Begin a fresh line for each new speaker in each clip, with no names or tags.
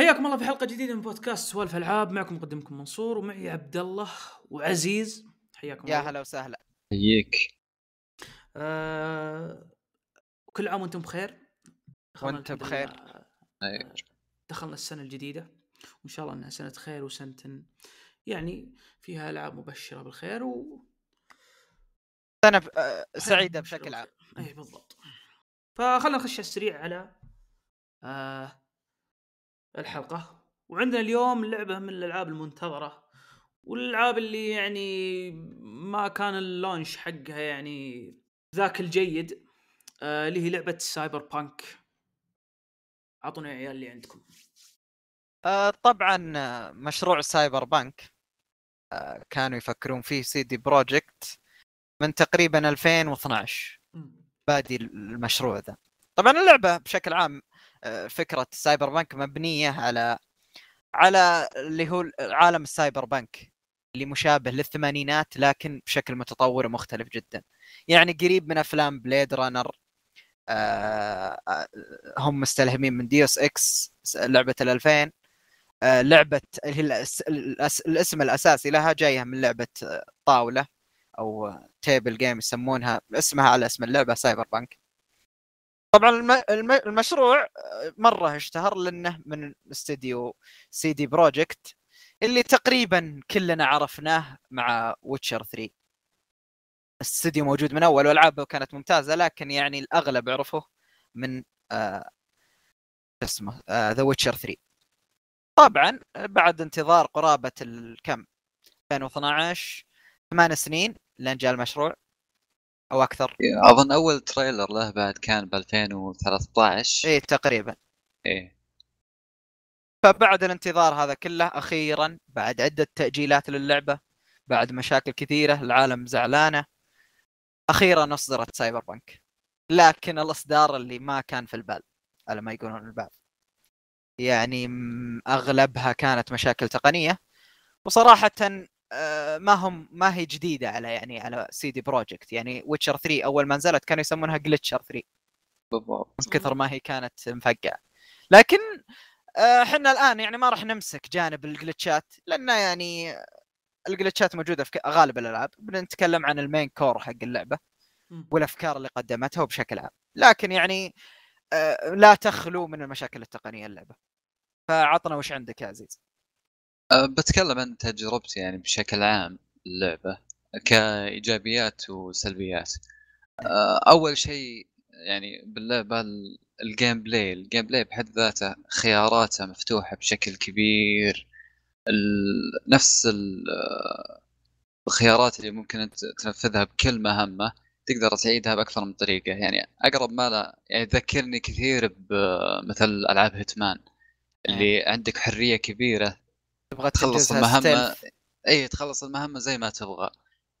حياكم الله في حلقة جديدة من بودكاست سوالف ألعاب. معكم مقدمكم منصور ومعي عبد الله وعزيز. حياكم
يا هلا وسهلا.
يجيك
آه... كل عام وأنتم بخير. الحمد
بخير.
أي.
دخلنا السنة الجديدة. وإن شاء الله إنها سنة خير وسنة يعني فيها ألعاب مبشرة بالخير و
أنا ب- آه، سعيدة بشكل عام.
اي بالضبط. فخلنا نخش على السريع على آه الحلقة. وعندنا اليوم لعبة من الألعاب المنتظرة والألعاب اللي يعني ما كان ال launch حقها يعني ذاك الجيد آه اللي هي لعبة Cyberpunk اعطونا يا عيال اللي عندكم.
آه، طبعا آه، مشروع Cyberpunk آه، كانوا يفكرون فيه CD Projekt من تقريبا 2012 بادي المشروع ذا طبعا اللعبة بشكل عام فكرة Cyberpunk مبنية على على اللي هو عالم ال cyberpunk اللي مشابه للثمانينات لكن بشكل متطور ومختلف جدا. يعني قريب من أفلام Blade Runner آه، آه، هم مستلهمين من Deus Ex لعبة ال 2000 آه، لعبة الاسم الأساسي لها جاية من لعبة آه، طاولة أو table game يسمونها اسمها على اسم اللعبة Cyberpunk طبعا الم... الم... المشروع آه، مرة اشتهر لأنه من استديو CD Projekt اللي تقريبا كلنا عرفناه مع Witcher 3 الاستديو موجود من أول وألعابه كانت ممتازة لكن يعني الأغلب عرفه من آه اسمه The Witcher 3 طبعا بعد انتظار قرابة الكم؟ 2012 ثمان سنين لين جاء المشروع. أو أكثر.
أظن أول trailer له بعد كان ب 2013
إيه تقريبا.
إيه.
فبعد الانتظار هذا كله أخيرا بعد عدة تأجيلات للعبة بعد مشاكل كثيرة العالم زعلانة أخيرا أصدرت Cyberpunk لكن الإصدار اللي ما كان في البال على ما يقولون البعض يعني أغلبها كانت مشاكل تقنية. وصراحه ما هم ما هي جديدة على يعني على CD Projekt. يعني Witcher 3 أول ما نزلت كانوا يسمونها Glitcher 3
بالضبط.
من كثر ما هي كانت مفقعة. لكن آه، إحنا الآن يعني ما راح نمسك جانب الجلتشات لأن يعني الجلتشات موجودة في غالب الألعاب. بنتكلم عن ال main core حق
اللعبة.
والأفكار اللي قدمتها وبشكل عام. لكن يعني آه، لا تخلو من المشاكل التقنية اللعبة. فعطنا وش عندك يا عزيز؟
أه بتكلم عن تجربتي يعني بشكل عام اللعبة كإيجابيات وسلبيات. أه أول شيء يعني باللعبة ال- ال gameplay. ال gameplay بحد ذاته خياراته مفتوحة بشكل كبير. نفس آه، الخيارات اللي ممكن تنفذها بكل مهمة تقدر تعيدها بأكثر من طريقة. يعني أقرب ما لا يعني تذكرني كثير بمثل ألعاب Hitman اللي عندك حرية كبيرة
تبغى
تخلص
المهمة.
اي تخلص المهمة زي ما تبغى.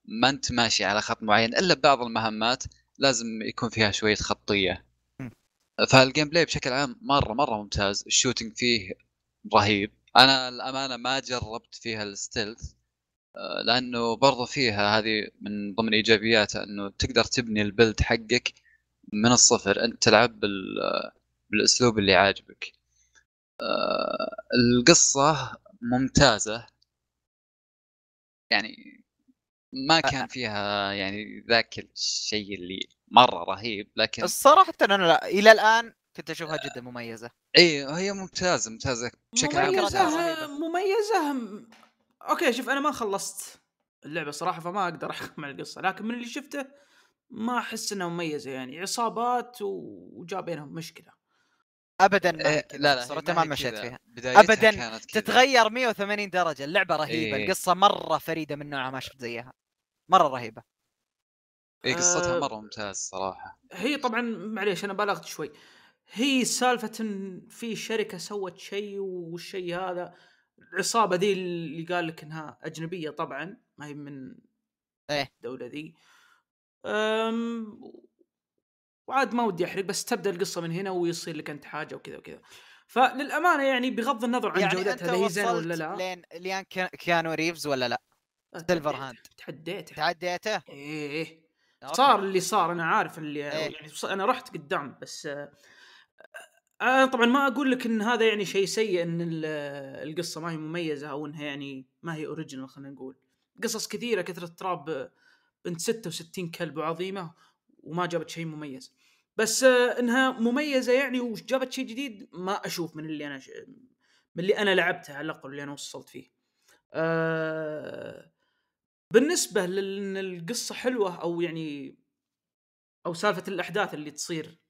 ما أنت ماشي على خط معين. إلا بعض المهمات لازم يكون فيها شوية
خطية.
فال gameplay بشكل عام مرة مرة ممتاز. ال shooting فيه رهيب. أنا الأمانة ما جربت فيها الستيلث آه، لأنه برضو فيها هذه من ضمن إيجابياتها إنه تقدر تبني البلد حقك من الصفر. أنت تلعب بال- بالأسلوب اللي عاجبك آه، القصة ممتازة. يعني ما كان فيها يعني ذاك الشيء اللي مرة رهيب لكن
الصراحة أنا لا إلى الآن كنت أشوفها جدا مميزة.
إي هي ممتازة ممتازة بشكل عام.
فكرتها
مميزة
رهيبة.
مميزة م- أوكي شوف أنا ما خلصت اللعبة صراحة فما أقدر أحكم على القصة لكن من اللي شفته ما أحس إنها مميزة يعني عصابات و- وجاء بينهم مشكلة.
ابدا ما
إيه، لا لا صراحة
ما مشيت. فيها
كذا.
تتغير 180 درجة اللعبة رهيبة
إيه.
القصة مرة فريدة من نوعها ما شفت زيها مرة رهيبة
اي قصتها
آه،
مرة ممتاز صراحة
هي طبعا معليش أنا بالغت شوي هي سالفة إن في شركة سوت شيء والشيء هذا العصابة ذي اللي قال لك إنها أجنبية طبعا ما هي من
إيه.
الدولة ذي وعاد ما ودي أحرق بس تبدأ القصة من هنا ويصير لك أنت حاجة وكذا وكذا. فللأمانة يعني بغض النظر عن
يعني
جودتها هي
وصلت
ولا لا؟
لين لين كيا- كيانو ريفز ولا لا؟ سيلفر هاند.
تحديته.
تعديته
إيه.
إيه.
صار اللي صار أنا عارف اللي
إيه.
يعني أنا رحت قدام بس آه، أنا طبعا ما أقول لك إن هذا يعني شيء سيء إن القصة ما هي مميزة أو إنها يعني ما هي اوريجينال خلينا نقول. قصص كثيرة كثرة تراب بنت 66 كلب وعظيمه وما جابت شيء مميز. بس إنها مميزة يعني وجابت شيء جديد؟ ما أشوف من اللي أنا ش... من اللي أنا لعبته على الأقل اللي أنا وصلت فيه. أه... بالنسبة لأن القصة حلوة أو يعني أو سالفة الأحداث اللي تصير.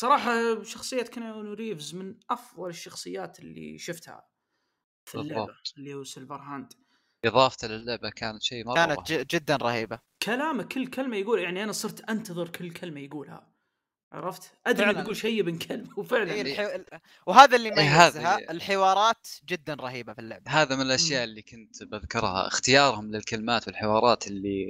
صراحة شخصية كيانو ريفز من أفضل الشخصيات اللي شفتها في اللعبة اللي هو سيلفر هاند
اضافته للعبة كانت شيء مرة
كانت جدا رهيبة.
كلامه كل كلمة يقول يعني أنا صرت أنتظر كل كلمة يقولها. عرفت؟ أدري إنه بيقول شيء ابن كلب وفعلا.
إيه الحو... وهذا اللي يميزها إيه الحوارات جدا رهيبة في اللعبة.
هذا من الأشياء اللي كنت بذكرها. اختيارهم للكلمات والحوارات اللي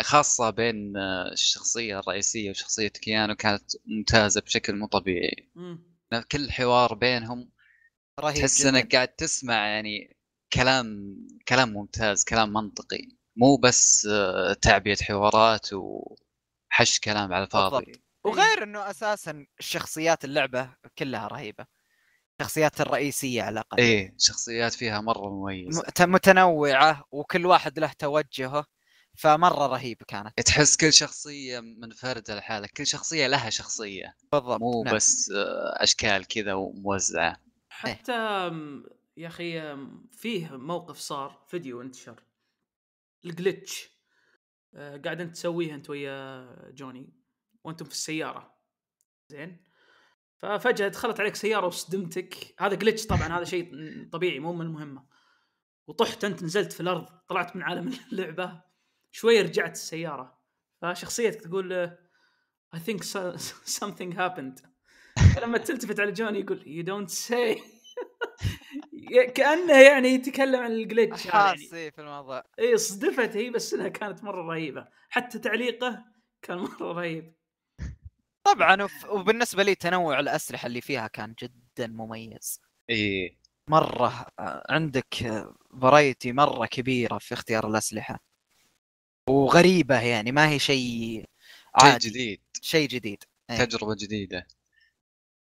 خاصة بين الشخصية الرئيسية وشخصية كيانو كانت ممتازة بشكل مو طبيعي. كل حوار بينهم رهيب تحس إنك قاعد تسمع يعني كلام كلام ممتاز، كلام منطقي، مو بس تعبية حوارات وحش كلام على الفاضي.
وغير إنه أساسا شخصيات اللعبة كلها رهيبة. الشخصيات الرئيسية على الأقل.
إيه شخصيات فيها مرة مميزة.
متنوعة وكل واحد له توجهه. فمرة رهيب كانت
تحس كل شخصية منفردة لحالها كل شخصية لها شخصية
بالضبط
مو نعم. بس آه، أشكال كذا وموزعة
حتى يا أخي فيه موقف صار فيديو انتشر الجلتش آه، قاعد أنت تسويه أنت ويا جوني وأنتم في السيارة. زين؟ ففجأة دخلت عليك سيارة وصدمتك. هذا جلتش طبعا هذا شيء طبيعي مو من المهمة. وطحت أنت نزلت في الأرض طلعت من عالم اللعبة. شوي رجعت السيارة. فشخصيتك تقول I think something happened. لما تلتفت على جوني يقول you don't say. كأنه يعني يتكلم عن الجلتش
يعني. في الموضوع.
اي صدفت هي بس إنها كانت مرة رهيبة. حتى تعليقه كان مرة رهيب.
طبعا وبالنسبة لي تنوع الأسلحة اللي فيها كان جدا مميز.
إيه
مرة آه، عندك فرايتي مرة كبيرة في اختيار الأسلحة. وغريبة يعني ما هي شيء
عادي. شيء جديد.
شيء جديد.
أيه. تجربة جديدة.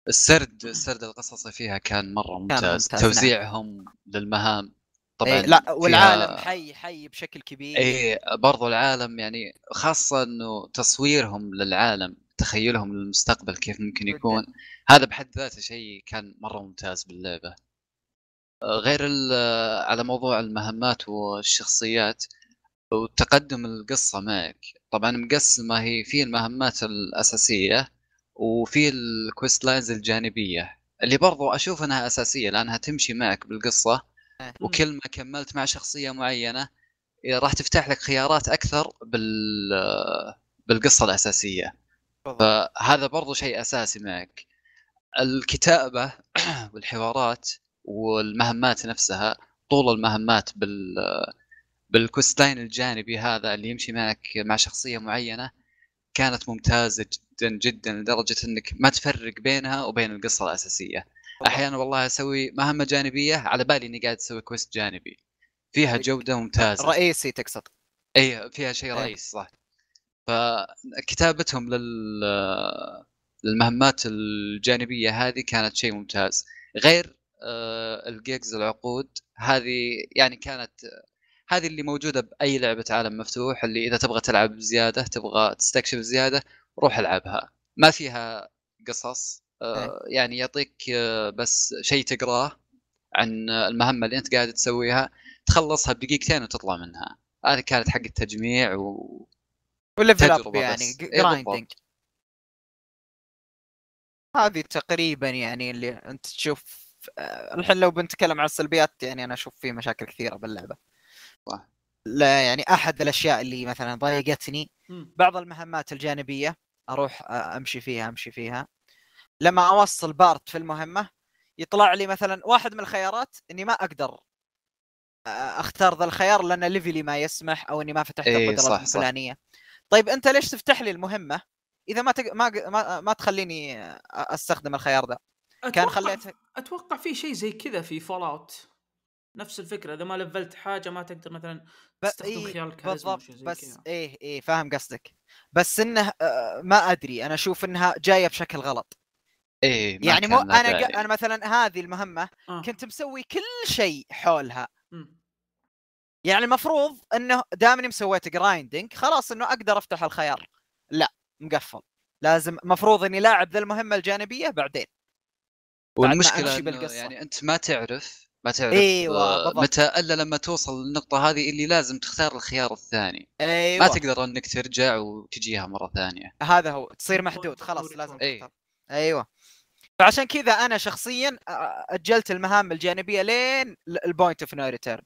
السرد السرد القصصي فيها كان مرة ممتاز, كان ممتاز. نعم. توزيعهم نعم. للمهام.
طبعا إيه لا والعالم فيها... حي حي بشكل كبير.
اي برضو العالم يعني خاصة إنه تصويرهم للعالم تخيلهم للمستقبل كيف ممكن يكون. هذا بحد ذاته شيء كان مرة ممتاز باللعبة. غير على موضوع المهمات والشخصيات وتقدم القصة معك. طبعا مقسمة هي في المهمات الأساسية وفي ال quest lines الجانبية اللي برضو أشوف أنها أساسية لأنها تمشي معك بالقصة. إيه. وكل ما كملت مع شخصية معينة راح تفتح لك خيارات أكثر بال بالقصة فهذا برضو شيء أساسي معك. الكتابة والحوارات والمهمات نفسها طول المهمات بال بالكوستلاين الجانبي هذا اللي يمشي معك مع شخصية معينة كانت ممتازة جدا جدا لدرجة إنك ما تفرق بينها وبين القصة الأساسية. أحيانا والله أسوي مهمة جانبية على بالي إني قاعد أسوي كويست جانبي. فيها جودة ممتازة.
رئيسي تقصد.
اي فيها شيء إيه. رئيسي صح. فكتابتهم لل للمهمات الجانبية هذه كانت شيء ممتاز. غير آه، الجيجز العقود هذه يعني كانت هذه اللي موجودة بأي لعبة عالم مفتوح اللي إذا تبغى تلعب زياده تبغى تستكشف زيادة روح العبها. ما فيها قصص آه إيه. يعني يعطيك آه بس شيء تقراه عن المهمة اللي أنت قاعد تسويها تخلصها بدقيقتين وتطلع منها. هذه كانت حق التجميع و
ولا up يعني؟ grinding هذه تقريبا يعني اللي أنت تشوف آه، الحين لو بنتكلم عن السلبيات يعني أنا أشوف في مشاكل كثيرة باللعبة. صح. لا يعني أحد الأشياء اللي مثلا ضايقتني بعض المهمات الجانبية أروح أمشي فيها أمشي فيها. لما أوصل part في المهمة يطلع لي مثلا واحد من الخيارات إني ما أقدر أختار ذا الخيار لأن level ي ما يسمح أو إني ما فتحت إيه القدرات الفلانية. طيب أنت ليش تفتح لي المهمة إذا ما تق... ما ما, ما تخليني أستخدم الخيار ذا
كان خليت أتوقع في شيء زي كذا في Fallout نفس الفكرة إذا ما level ت حاجة ما تقدر مثلا تستخدم إيه خيار الكاريزما
بالضبط بس كدا. إيه إيه فاهم قصدك بس إنه ما أدري أنا أشوف إنها جاية بشكل غلط
إيه
يعني مو
أنا.
ق... أنا مثلا هذه المهمة
آه.
كنت مسوي كل شيء حولها. يعني المفروض إنه دامني مسويت grinding خلاص إنه أقدر أفتح الخيار لا مقفل لازم مفروض إني لاعب ذا المهمة الجانبية بعدين بعد
والمشكلة
بالقصة.
يعني أنت ما تعرف ما تعرف
أيوة،
آه،
بالضبط.
متى إلا لما توصل للنقطة هذه اللي لازم تختار الخيار الثاني
إيوه
ما تقدر إنك ترجع وتجيها مرة ثانية
هذا هو تصير محدود خلاص لازم.
إيه.
تختار إيوه فعشان كذا أنا شخصيا آه، أجلت المهام الجانبية لين ال point of no return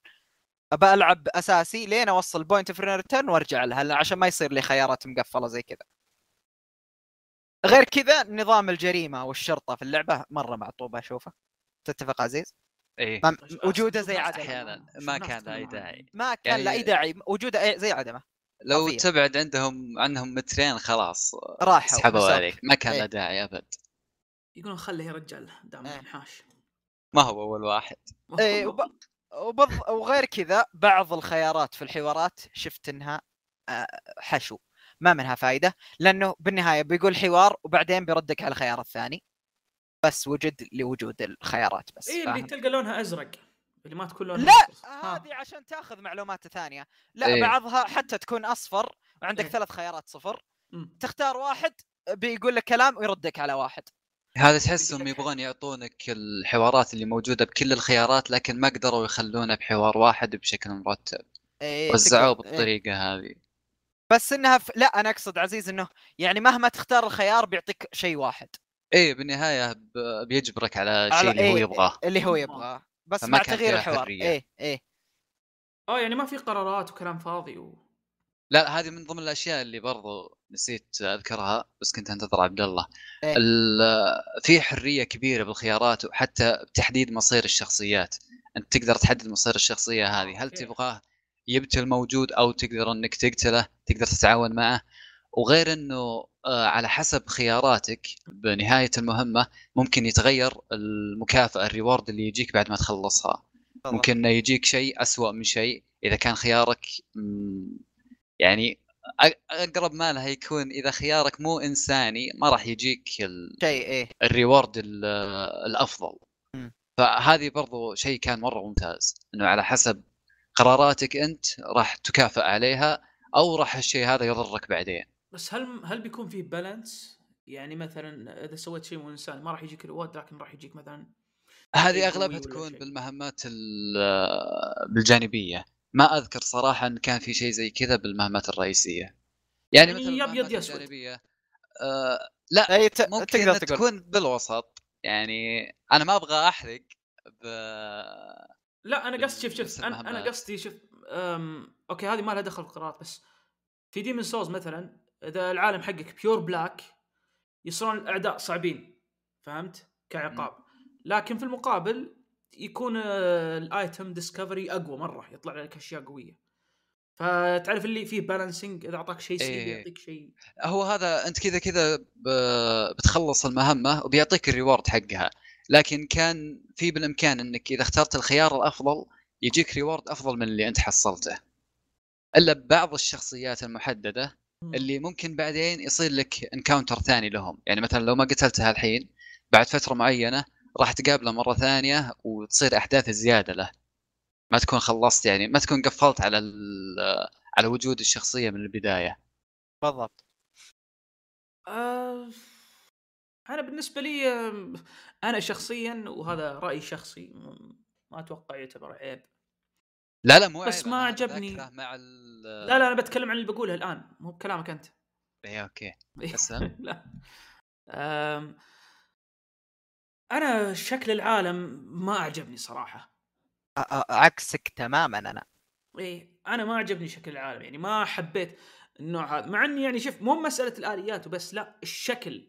أبى ألعب أساسي لين أوصل ال point of return وأرجع لها عشان ما يصير لي خيارات مقفلة زي كذا. غير كذا نظام الجريمة والشرطة في اللعبة مرة معطوبة اشوفه تتفق عزيز؟
إيه.
ما وجوده زي عدمه.
أحياناً
شوف
ما كان له
عن-
داعي.
ما كان
يعني-
له اي داعي وجوده زي عدمه.
لو
حرفياً.
تبعد عندهم عنهم مترين خلاص
راحوا.
سحبوا. عليك. ما كان له
إيه.
داعي أبد.
يقولون خله يا رجال دام
إيه.
ينحاش
ما هو أول واحد.
إيه وب... وبض... وغير كذا بعض الخيارات في الحوارات شفت إنها حشو ما منها فائده لأنه بالنهاية بيقول حوار وبعدين بيردك على الخيار الثاني بس وجد لوجود الخيارات بس
اي؟ اللي تلقى لونها أزرق اللي ما تكون لونها
لا. هذه عشان تأخذ معلومات ثانية لا
إيه.
بعضها حتى تكون أصفر وعندك
إيه.
ثلاث خيارات صفر
مم.
تختار واحد بيقول لك كلام ويردك على واحد
هذا تحسهم يبغون يعطونك الحوارات اللي موجودة بكل الخيارات لكن ما قدروا يخلونه بحوار واحد بشكل مرتب.
إيه
وزعوه
تقدر- إيه.
بالطريقة هذه.
بس إنها ف... لا أنا أقصد عزيز إنه يعني مهما تختار الخيار بيعطيك شيء واحد.
إيه بالنهاية ب- بيجبرك على
على-
الشيء اللي هو
إيه،
يبغاه.
اللي هو. يبغاه. بس مع تغيير الحوار.
حرية.
إيه إيه.
آه يعني ما في قرارات وكلام فاضي و...
لا هذه من ضمن الأشياء اللي برضو نسيت أذكرها بس كنت أنتظر عبد الله
إيه.
في حرية كبيرة بالخيارات وحتى بتحديد مصير الشخصيات أنت تقدر تحدد مصير الشخصية هذه هل
أوكي.
تبغاه يبتل موجود أو تقدر إنك تقتله تقدر تتعاون معه وغير إنه آه، على حسب خياراتك بنهاية المهمة ممكن يتغير المكافأة الريورد اللي يجيك بعد ما تخلصها. ممكن يجيك شيء أسوأ من شيء إذا كان خيارك يعني أقرب ما لها يكون إذا خيارك مو إنساني ما راح يجيك ال-
شيء إيه
الريورد ال- الأفضل
مم.
فهذه برضو شيء كان مرة ممتاز إنه على حسب قراراتك أنت راح تكافئ عليها أو راح الشيء هذا يضرك بعدين
بس هل هل بيكون في balance؟ يعني مثلا إذا سويت شيء مو إنساني ما راح يجيك reward لكن راح يجيك مثلا
هذه
أغلبها
تكون. بالمهمات ال- بالجانبية ما أذكر صراحة إن كان في شيء زي كذا بالمهمات الرئيسية يعني
يعني
مثلا
يب-
المهمات
يد يسود.
الجانبيه آه لا
اي ت...
ممكن
تقدر تقول
تكون بالوسط يعني أنا ما أبغى أحرق ب...
لا أنا قصدي شوف شوف أنا
أنا.
قصدي شوف أم... okay هذه ما لها دخل بالقرارات بس في Demon's Souls مثلا إذا العالم حقك pure black يصيرون الأعداء صعبين فهمت؟ كعقاب لكن في المقابل يكون آه، ال item discovery أقوى مرة يطلع لك أشياء قوية. فتعرف اللي فيه balancing إذا أعطاك شيء سيء
إيه.
يعطيك شيء.
هو هذا أنت كذا كذا. بتخلص المهمة وبيعطيك ال reward حقها. لكن كان في بالإمكان إنك إذا اخترت الخيار الأفضل يجيك reward أفضل من اللي أنت حصلته. إلا ببعض الشخصيات المحددة اللي ممكن بعدين يصير لك encounter ثاني لهم. يعني مثلا لو ما قتلتها الحين بعد فترة معينة راح تقابله مرة ثانية وتصير أحداث زيادة له. ما تكون خلصت يعني ما تكون قفلت على ال- على وجود الشخصية من البداية.
بالضبط.
آه أنا بالنسبة لي أنا شخصيا وهذا رأي شخصي ما أتوقع يعتبر عيب.
لا لا مو
بس
عيب،
ما عجبني.
مع
لا لا أنا بتكلم عن اللي بقوله الآن مو بكلامك أنت.
اي أوكي. أسلم.
لا. أم... أنا شكل العالم ما
أعجبني صراحة. عكسك تماما أنا.
إيه أنا ما عجبني شكل العالم يعني ما حبيت النوع هذا. مع إني يعني شوف مو مسألة الآليات وبس لا الشكل.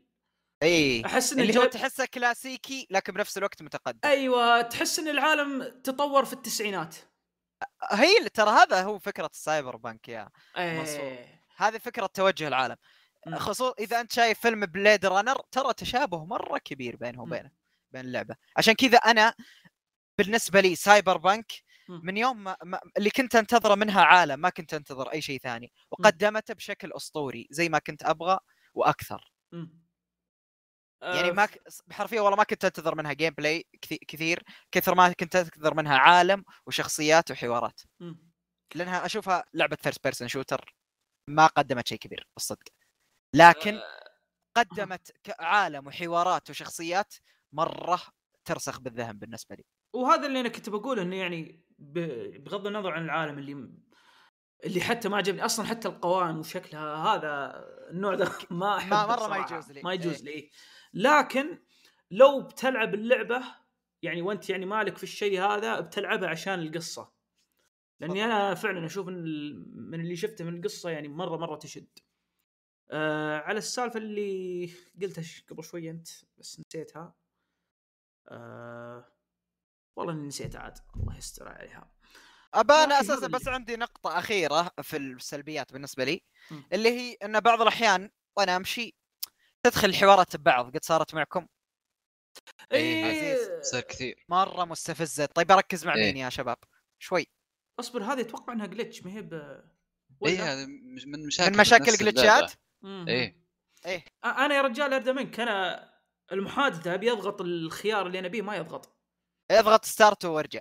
إي
أحس إن
اللي هو
الجو...
تحسه كلاسيكي لكن بنفس الوقت متقدم.
أيوه تحس إن العالم تطور في التسعينات.
هي ترى هذا هو فكرة ال cyberpunk يا
إيه.
هذه فكرة توجه العالم. خصوصا إذا أنت شايف فيلم Blade Runner ترى تشابه مرة كبير بينه. وبينه. بين اللعبة. عشان كذا أنا بالنسبة لي
Cyberpunk.
من يوم ما ما اللي كنت أنتظره منها عالم ما كنت أنتظر أي شيء ثاني. وقدمته بشكل أسطوري زي ما كنت أبغى
وأكثر.
يعني
آه،
ما ك... حرفيا والله ما كنت أنتظر منها gameplay كثير كثر ما كنت أنتظر منها عالم وشخصيات وحوارات. لأنها أشوفها لعبة first person shooter ما قدمت شيء كبير بالصدق. لكن
آه،
قدمت ك- عالم وحوارات وشخصيات مرة ترسخ بالذهن بالنسبة لي
وهذا اللي أنا كنت بقوله إنه يعني بغض النظر عن العالم اللي اللي حتى ما عجبني أصلا حتى القوائم وشكلها هذا النوع ذا ما أحبه
مرة ما
بصراحة.
يجوز لي.
ما يجوز
إيه.
لي لكن لو بتلعب اللعبة يعني وأنت يعني مالك في الشيء هذا بتلعبها عشان القصة لأني أنا فعلا أشوف إن من اللي شفته من القصة يعني مرة مرة تشد آه على السالفة اللي قلتها قبل شوية أنت بس نسيتها آه والله إني نسيتها عاد الله يستر عليها
ابى أنا
أساسا
بس. عندي نقطة أخيرة في السلبيات بالنسبة لي
مم.
اللي هي إن بعض الأحيان وأنا أمشي تدخل الحوارات ببعض قد صارت معكم
إيه،
عزيز.
صار كثير
مرة مستفزة طيب أركز مع
إيه.
مين يا شباب شوي
أصبر هذه أتوقع إنها جلتش ما هي ب
اي؟ هذا مش- من مشاكل
من مشاكل.
glitch
ات.
إيه
إيه أنا يا رجال أبدأ منك أنا المحادثة أبي اضغط الخيار اللي أنا بيه ما يضغط.
اضغط start وارجع.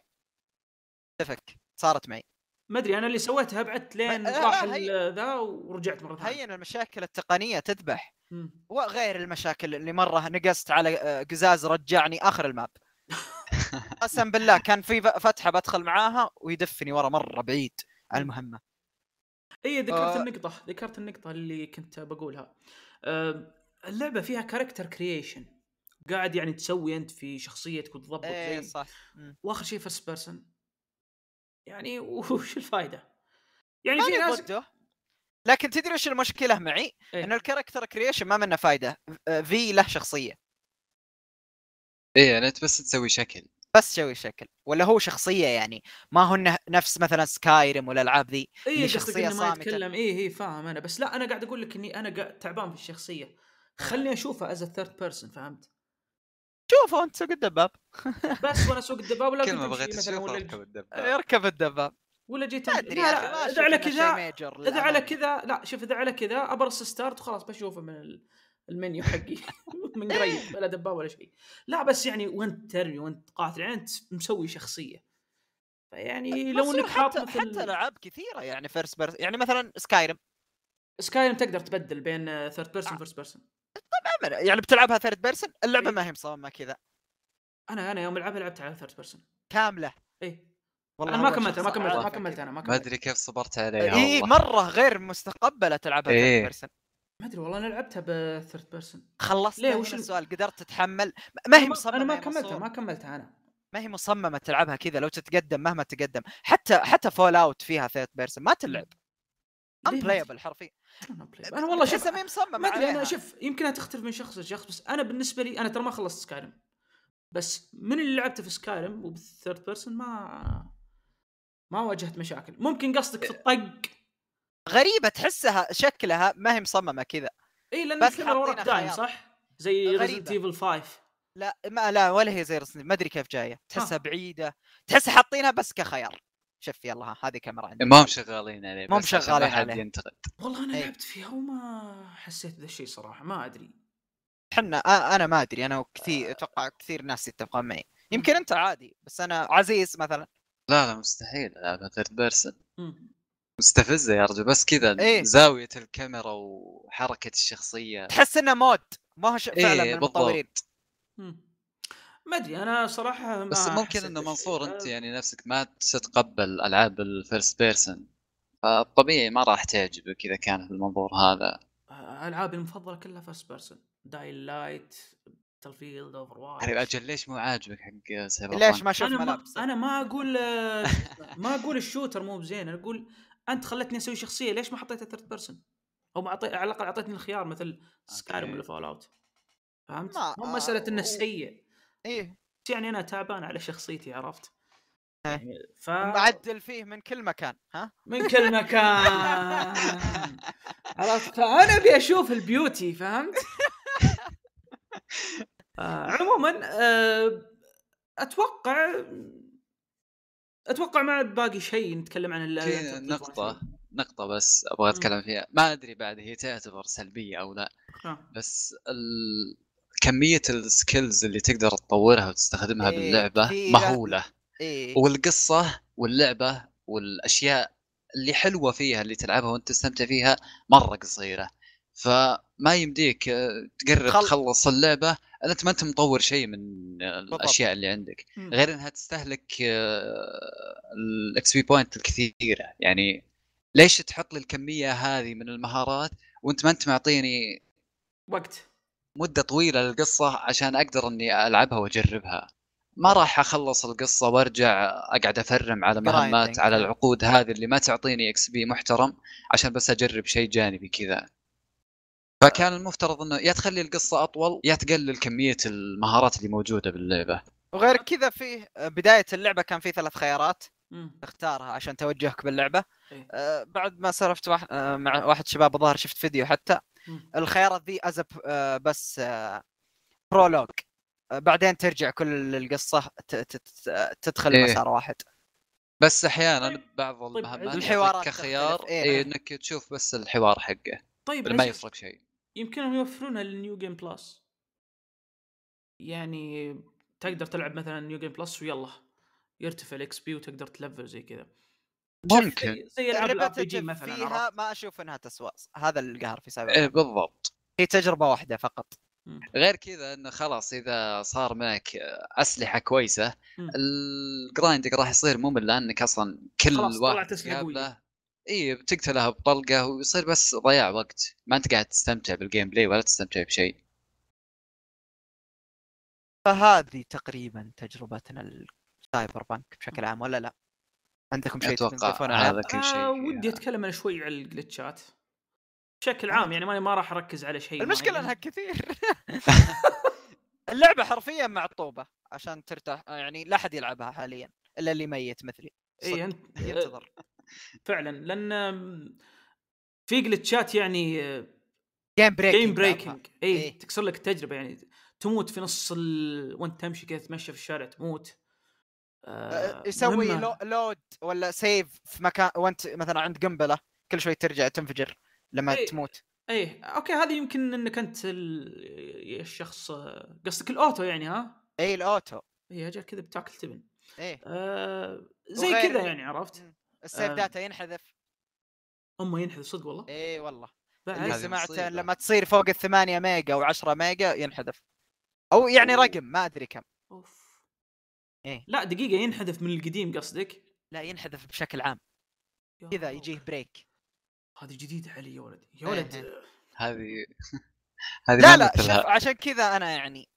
تفك صارت معي.
ما أدري أنا اللي سويتها أبعدت لين
لا،
راح ال- ذا ورجعت مرة ثانية.
هين المشاكل التقنية تذبح. وغير المشاكل اللي مرة نقصت على آه، قزاز رجعني آخر ال map. قسم بالله كان في فتحة بدخل معاها ويدفني ورا مرة بعيد. عن المهمة.
إي ذكرت
آه.
النقطة ذكرت النقطة اللي كنت بقولها. أه اللعبة فيها character creation قاعد يعني تسوي أنت في شخصيتك وتضبط
إيه
زي
صح.
وآخر شيء first person يعني وش الفائده؟ يعني في ناس
لكن تدري وش المشكلة معي؟
إيه؟
إنه ال character creation ما منه فايدة. في له شخصية.
إيه يعني أنت بس تسوي شكل.
بس تسوي شكل. ولا هو شخصية يعني. ما هو نفس مثلا سكايرم والألعاب ذي.
اي إنه ما
صامتة.
يتكلم. اي اي فاهم أنا. بس لا أنا قاعد أقول لك إني أنا تعبان في الشخصية. خلني أشوفها as third person فهمت؟
شوفوا انت سوق الدباب.
بس وأنا اسوق الدباب ولا
كل ما بغيت
ولا
أركب الدباب.
اركب الدباب.
ولا جيت أدري
إذا
على كذا
major
إذا على. كذا لا شوف إذا على كذا اpress start وخلاص بشوفه من ال- المنيو حقي. من قريب ولا دباب ولا شيء. لا بس يعني وأنت ترمي وأنت قاتل يعني أنت مسوي شخصية. فيعني لو إنك حاط
حتى ألعاب كثيرة يعني first person يعني مثلا سكايرم
سكايرم تقدر تبدل بين third person first person
يعني بتلعبها third person اللعبة
إيه.
ما هي مصممة كذا.
أنا أنا يوم ألعبها لعبتها على third person
كاملة.
اي
والله
أنا ما
هو
كملتها ما كملتها ما كملت. أنا ما
ما
كملت
أدري كيف صبرت عليها
اي مرة غير مستقبلة تلعبها third
إيه.
person
ما أدري والله أنا لعبتها بثيرد بيرسون
خلصت.
ليه؟ وش
وش
ال-
السؤال قدرت تتحمل؟ ما هي
أنا
مصممة
ما
يا
كملتها. ما كملتها أنا.
ما هي مصممة تلعبها كذا لو تتقدم مهما تقدم. حتى حتى فول اوت فيها third person ما تلعب. ان
ما
playable حرفيا.
أنا والله شوف
ما هي مصممة
ما أدري
أنا.
شوف يمكنها تختلف من شخص لشخص بس أنا بالنسبة لي أنا ترى ما خلصت سكايرم بس من اللي لعبته في سكايرم وبال third person ما ما واجهت مشاكل ممكن قصدك في الطق
غريبة تحسها شكلها ما هي مصممة كذا
إي لأن
بس
الكاميرا وراك دايم. صح؟ زي. ريزنت ايفل 5
لا ما لا ولا هي زي رسم ما أدري كيف جاية تحسها
آه.
بعيدة تحسها حاطينها بس كخيار شوف يلا ها هذه كاميرا عندي
ما هم شغالين عليه
ما هم شغالين عليه.
ينتقد
والله أنا
إيه.
لعبت فيها وما حسيت بذا الشيء صراحة ما أدري
إحنا آه أنا ما أدري أنا وكثير أتوقع كثير ناس يتفقون معي يمكن أنت عادي بس أنا عزيز مثلا
لا لا مستحيل ألعبها third
person.
مستفزة يا رجل بس كذا
إيه.
زاوية الكاميرا وحركة الشخصية
تحس إنه مود ما هو ش- فعلا
إيه،
من
بالضبط.
المطورين
مم. ما أدري أنا صراحة ما
بس ممكن
إنه
منصور. أنت يعني نفسك ما تتقبل ألعاب ال first person فطبيعي ما راح تعجبك إذا كان المنظور هذا.
ألعابي المفضلة كلها first person داين لايت تلفيلد اوفر واتش
يعني أجل ليش مو عاجبك حق سايبر
ليش ما شفت
أنا ما
ملابس
أنا ما أقول ما أقول ال shooter مو بزين أنا أقول أنت خلتني أسوي شخصية ليش ما حطيتها third person أو ما أعطي... على الأقل أعطيتني الخيار مثل سكايرم
okay.
ولا فول اوت فهمت؟ مو مسألة انه
آه،
سيء إيه يعني أنا تعبان على شخصيتي عرفت؟
إيه.
يعني ف
معدل فيه من كل مكان ها
من كل مكان عرفت فأنا أبي أشوف ال beauty فهمت؟ آه عموما آه أتوقع أتوقع ما عاد باقي شيء نتكلم عن
نقطة نقطة بس أبغى أتكلم فيها ما أدري بعد هي تعتبر سلبية أو لا
آه.
بس ال... كمية السكيلز اللي تقدر تطورها وتستخدمها
إيه
باللعبة
كثيرة.
مهولة.
إيه.
والقصة واللعبة والأشياء اللي حلوة فيها اللي تلعبها وأنت تستمتع فيها مرة قصيرة. فما يمديك آه، تقرب
خل-
تخلص اللعبة أنت ما أنت مطور شيء من الأشياء اللي عندك. غير إنها تستهلك ال XP point الكثيرة. يعني ليش تحط لي الكمية هذه من المهارات وأنت ما أنت معطيني
وقت.
مدة طويلة للقصة عشان أقدر إني ألعبها وأجربها. ما راح أخلص القصة وأرجع أقعد أ farm على مهمات. على العقود هذه اللي ما تعطيني XP محترم عشان بس أجرب شيء جانبي كذا. فكان المفترض إنه يا تخلي القصة أطول يا تقلل كمية المهارات اللي موجودة باللعبة.
وغير كذا فيه بداية اللعبة كان في ثلاث خيارات.
مم.
تختارها عشان توجهك باللعبة
إيه.
آه بعد ما سولفت واحد آه مع واحد شباب الظاهر شفت فيديو حتى
مم.
الخيارات ذي از آه بس آه prologue آه بعدين ترجع كل القصة ت- ت- ت- تدخل
إيه.
مسار واحد
بس أحيانا
طيب-
بعض
طيب
المهمات
الحوارات
يعطيك كخيار.
إيه.
إيه إنك تشوف بس الحوار حقه
طيب
ما يفرق شيء
يمكنهم يوفرونها لل new game plus يعني تقدر تلعب مثلا new game plus ويلا يرتفع ال XP وتقدر ت level زي كذا
ممكن
زي- زي العاب ال
RPG
مثلا
فيها
عرفت؟
ما أشوف إنها تسوى هذا القهر في
إيه
بانك.
بالضبط
هي تجربة واحدة فقط
غير كذا إنه خلاص إذا صار معك أسلحة كويسة
مم.
ال grinding راح يصير ممل لأنك أصلا كل واحد. تقابله اي بتقتلها بطلقة ويصير بس ضياع وقت ما أنت قاعد تستمتع بال gameplay ولا تستمتع بشيء
فهذه تقريبا تجربتنا السايبر بانك بشكل عام ولا لا؟ عندكم شيء أتوقع؟
هذا كل شيء
آه. ودي أتكلم أنا شوي عن ال glitchات بشكل عام يعني ماني ما راح أركز على شيء المشكلة.
إنها كثير اللعبة حرفيا معطوبه عشان ترتاح يعني لا أحد يلعبها حاليا إلا اللي ميت مثلي
اي أنت
ينتظر
فعلا لأن في glitchات يعني
game break
game breaking اي
إيه.
تكسر لك التجربة يعني تموت في نص ال... وأنت تمشي كذا تتمشى في الشارع تموت آه
يسوي
مهمة.
لو load ولا save في مكان وانت مثلا عند قنبلة كل شوي ترجع تنفجر لما
إيه.
تموت
إيه okay هذه يمكن إنك أنت ال... الشخص آه، قصدك ال auto يعني ها
اي ال auto
اي أجل كذا بتاكل تبن
إيه
آه زي
وغير-
كذا يعني عرفت.
ال save
آه.
data ينحذف
امه ينحذف صدق والله
اي والله
بعد
اللي
هذه
سمعت
مصيبة.
لما تصير فوق الثمانية mega أو 10 mega ينحذف أو يعني. رقم ما أدري كم
أوف
إيه.
لا دقيقة ينحذف من القديم قصدك؟
لا ينحذف بشكل عام. كذا. يجيه break
هذه جديدة علي يا ولد. يا
إيه،
ولد.
هذه هذه
لا لا شوف عشان كذا أنا يعني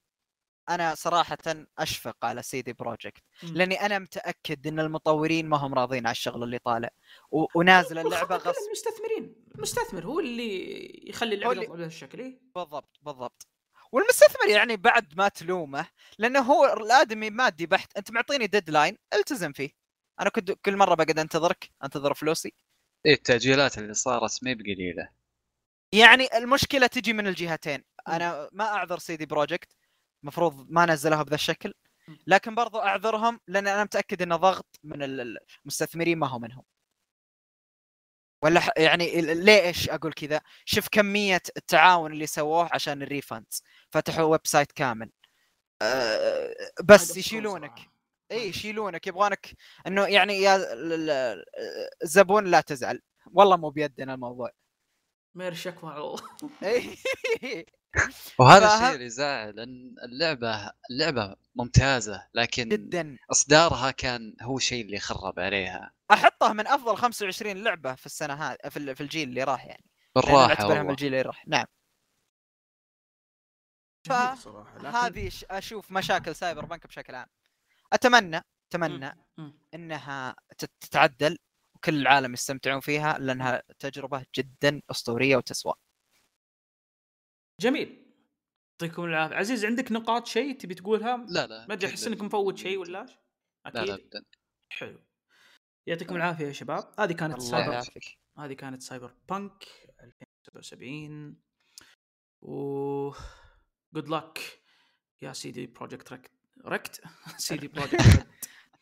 أنا صراحة أشفق على CD
Projekt.
لأني أنا متأكد إن المطورين ما هم راضين على الشغل اللي طالع. و... ونازل
كله
غصب.
المستثمرين. المستثمر هو اللي يخلي اللعبة
اللي-
تطلع بهذا الشكل إيه؟
بالضبط بالضبط. والمستثمر يعني بعد ما تلومه لأنه هو الآدمي مادي بحت أنت معطيني deadline التزم فيه. أنا كنت كل مرة بقعد أنتظرك أنتظر فلوسي.
إيه التأجيلات اللي صارت ما بقليلة.
يعني المشكلة تجي من الجهتين. أنا ما أعذر CD Projekt المفروض ما نزلوها بذا الشكل. لكن برضو أعذرهم لأن أنا متأكد إنه ضغط من ال- المستثمرين ما هو منهم. ولا ح- يعني ليش أقول كذا؟ شوف كمية التعاون اللي سووه عشان ال refunds فتحوا website كامل. أه بس يشيلونك. إي يشيلونك. يبغونك إنه يعني يا ال- ال- الزبون لا تزعل. والله مو بيدنا الموضوع.
مير شكوى على الله
إي.
وهذا الشيء اللي يزعل ان اللعبة اللعبة ممتازة لكن
جدا.
إصدارها كان هو الشيء اللي خرب عليها.
أحطها من أفضل 25 لعبة في السنة هذه في ال- في الجيل اللي راح يعني.
بالراحة
اعتبرها من الجيل اللي راح. نعم. ف-
جميل صراحة لكن-
هذه ش- أشوف مشاكل سايبر بانك بشكل عام.
أتمنى أتمنى.
إنها تت- تتعدل. وكل العالم يستمتعون فيها لأنها تجربة جدا أسطورية وتسوى.
جميل. يعطيكم العافية. عزيز عندك نقاط شيء تبي تقولها؟
لا لا
ما أدري
أحس.
انك مفوت شيء ولا إيش؟
لا لا
أكيد.
ابدا
حلو. يعطيكم العافية يا شباب. هذه كانت
الله
سايبر
يعافيك.
هذه كانت Cyberpunk 2077 و good luck يا CD Projekt rekt rekt. CD Projekt rekt.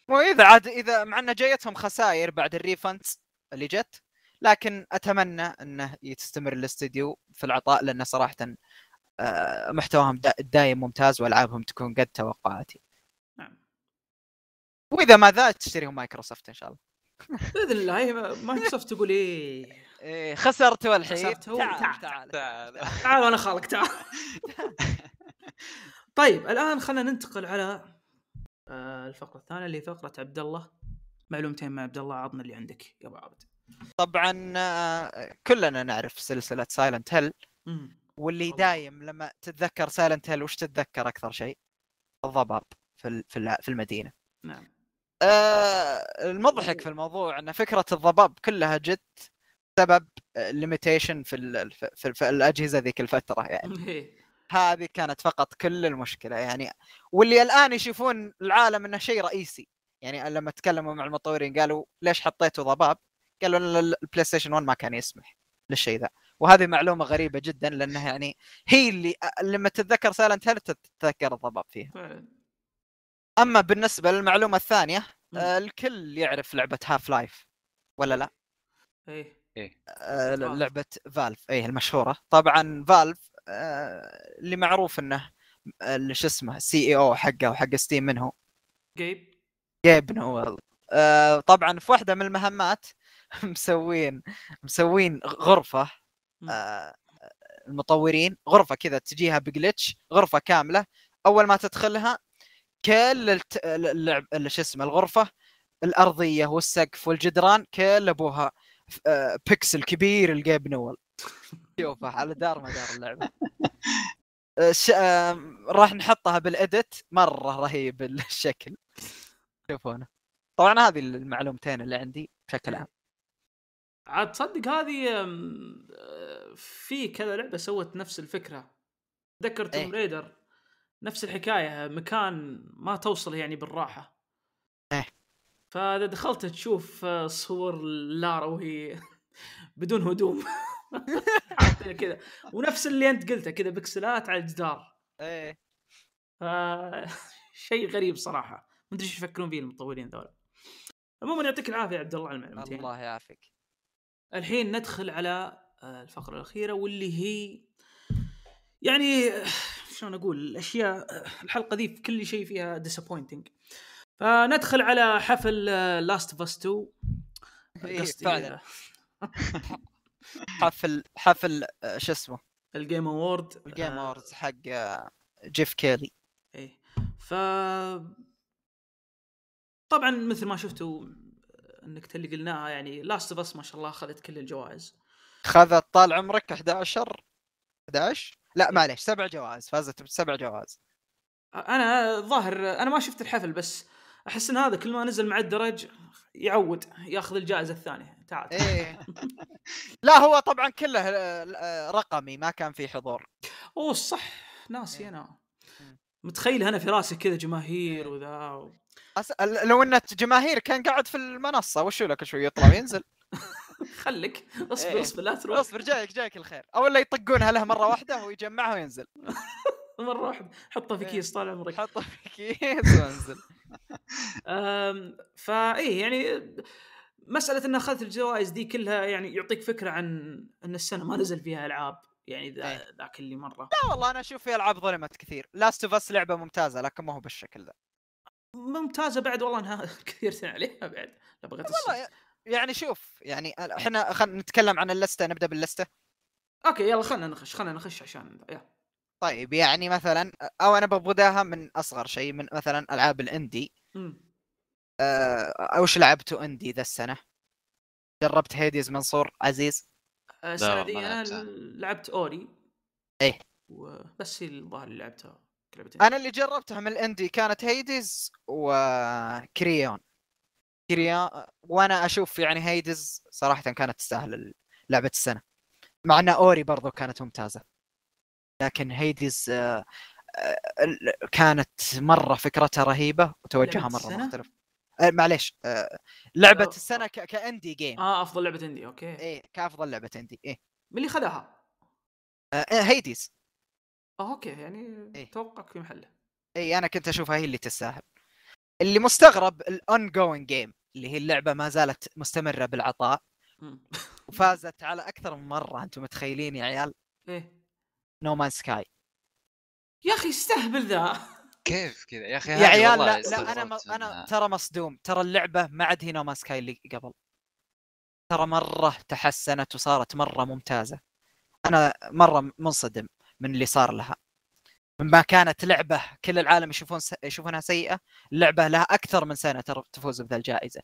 واذا عاد إذا مع إنه جايتهم خسائر بعد ال refunds اللي جت لكن أتمنى إنه تستمر الاستديو في العطاء لأنه صراحة آه، محتواهم دا- دايم ممتاز وألعابهم تكون قد توقعاتي.
نعم.
وإذا ما ذا تشتريهم مايكروسوفت إن شاء الله.
بإذن الله. هي مايكروسوفت تقول إيه.
إيه خسرت الحين. تعال
تعال.
تعال.
تعال.
تعال. وأنا خالك تعال. طيب الآن خلينا ننتقل على آه، الفقرة الثانية اللي هي فقرة عبد الله معلومتين مع عبد الله عطنا اللي عندك يا ابو عبد
طبعا آه، كلنا نعرف سلسلة Silent
Hill.
واللي. دايم لما تتذكر Silent Hill وش تتذكر أكثر شيء؟ الضباب في في المدينة.
نعم
آه المضحك في الموضوع إن فكرة الضباب كلها جت بسبب limitation في, في, في الأجهزة ذيك الفترة يعني
إيه.
هذه كانت فقط كل المشكلة يعني. واللي الآن يشوفون العالم إنه شيء رئيسي. يعني لما تكلموا مع المطورين قالوا ليش حطيتوا ضباب؟ قالوا ال PlayStation 1 ما كان يسمح للشيء ذا. وهذه معلومة غريبة جدا لانها يعني هي اللي لما تتذكر Silent Hill تتذكر الضباب فيها. أما بالنسبة للمعلومة
الثانية.
آه، الكل يعرف لعبة Half-Life ولا لا؟
إيه.
آه،
Valve.
لعبة Valve اي المشهورة. طبعا Valve آه، اللي معروف إنه آه، اللي شو اسمه ال CEO حقه وحق Steam منه
Gabe
Gabe Newell آه، طبعا في واحدة من المهمات مسوين مسوين
غرفة.
آه، المطورين غرفة كذا تجيها بجلتش غرفة كاملة أول ما تدخلها كل. اللعب اللي شو اسمه الغرفة الأرضية والسقف والجدران كل أبوها آه، بيكسل كبير الجيب نويل شوفه على دار مدار اللعبة. آه، ش... آه، راح نحطها بالاديت مرة رهيب الشكل. شوفونه طبعا هذه المعلومتين اللي عندي بشكل عام.
عاد تصدق هذه آه، في كذا لعبة سوت نفس الفكرة. ذكر توم
إيه.
ريدر نفس الحكاية مكان ما توصل يعني بالراحة.
إيه.
فإذا دخلت تشوف صور لارا وهي بدون هدوم. كذا. ونفس اللي أنت قلته كذا بكسلات على الجدار.
إيه.
ف- شيء غريب صراحة. ما أدري إيش يفكرون فيه المطورين ذولا. عموما يعطيك العافية يا عبد الله على المعلومتين.
الله يعافيك.
الحين ندخل على آه، الفقرة الأخيرة واللي هي يعني آه، شلون أقول؟ الأشياء آه، الحلقة ذي في كل شيء فيها disappointing. فندخل على حفل Last of Us 2
إيه،
قصدي
حفل حفل آه، شو اسمه؟
ال Game
Award ال Game Awards حق آه، Geoff Keighley
إيه. ف طبعا مثل ما شفتوا النكته اللي قلناها يعني Last of Us ما شاء الله أخذت كل الجوائز.
خذت طال عمرك 11 11 لا معليش سبع جوائز فازت بسبع جوائز.
أنا ظاهر أنا ما شفت الحفل بس أحس إن هذا كل ما نزل مع الدرج يعود ياخذ الجائزة الثانية. تعال
إيه. لا هو طبعا كله آه، آه، رقمي ما كان في حضور.
أوه صح. ناسي
إيه. أنا.
متخيل أنا في راسي كذا جماهير
إيه.
وذا و...
أس... لو إن جماهير كان قاعد في المنصة وشو لك شوي يطلع وينزل.
خليك. اصبر
إيه.
اصبر لا تروح.
اصبر جايك جايك الخير. أو لا يطقونها له مرة واحدة ويجمعها وينزل.
مرة واحدة. حطه في. كيس طال عمرك.
حطه في كيس وانزل.
أم، فايه يعني مسألة إن أخذت الجوائز دي كلها يعني يعطيك فكرة عن إن السنة ما نزل فيها ألعاب يعني ذا
إيه.
ذاك اللي مرة
لا والله أنا أشوف في ألعاب ظلمت كثير Last of Us لعبة ممتازة لكن ما هو بالشكل ذا
ممتازة بعد والله إنها كثير عليها بعد لا بغيت.
والله يعني شوف يعني إحنا خلينا نتكلم عن اللستة نبدأ باللستة
okay يلا خلينا نخش خلينا نخش عشان يلا.
طيب يعني مثلا أو أنا ببداها من أصغر شيء من مثلا ألعاب ال indie
مم.
آه، وش لعبته indie ذا السنة؟ جربت Hades منصور عزيز؟
آه،
السنة
دي
أنا.
لعبت Ori
إيه.
وبس هي الظاهر اللي لعبتها لعبتين
أنا اللي جربتها من ال indie كانت Hades و Carrion Carrion وأنا أشوف يعني Hades صراحة كانت تستاهل لعبة السنة مع إن Ori برضو كانت ممتازة لكن Hades آه، آه، كانت مرة فكرتها رهيبة وتوجهها مرة
السنة؟
مختلف آه، معليش آه، لعبة
آه.
السنة ك- ك indie
game آه أفضل لعبة عندي okay.
إيه كأفضل لعبة indie إيه.
من اللي خذاها؟
آه، هيديز
آه أوكي يعني
إيه.
توقعك في محله.
اي أنا كنت أشوفها هي اللي تستاهل. اللي مستغرب ال ongoing game اللي هي اللعبة ما زالت مستمرة بالعطاء. وفازت على أكثر من مرة أنتم متخيلين يا عيال؟
إيه.
No Man's Sky
يا أخي استهبل ذا.
كيف كذا؟ يا أخي
يا عيال لا, لا أنا ما
استغربت أنا.
ترى مصدوم. ترى اللعبة ما عاد هي No Man's Sky اللي قبل. ترى مرة تحسنت وصارت مرة ممتازة. أنا مرة منصدم من اللي صار لها. مما كانت لعبة كل العالم يشوفون س... يشوفونها سيئة اللعبه لها أكثر من سنة ترى تفوز بذا الجائزة.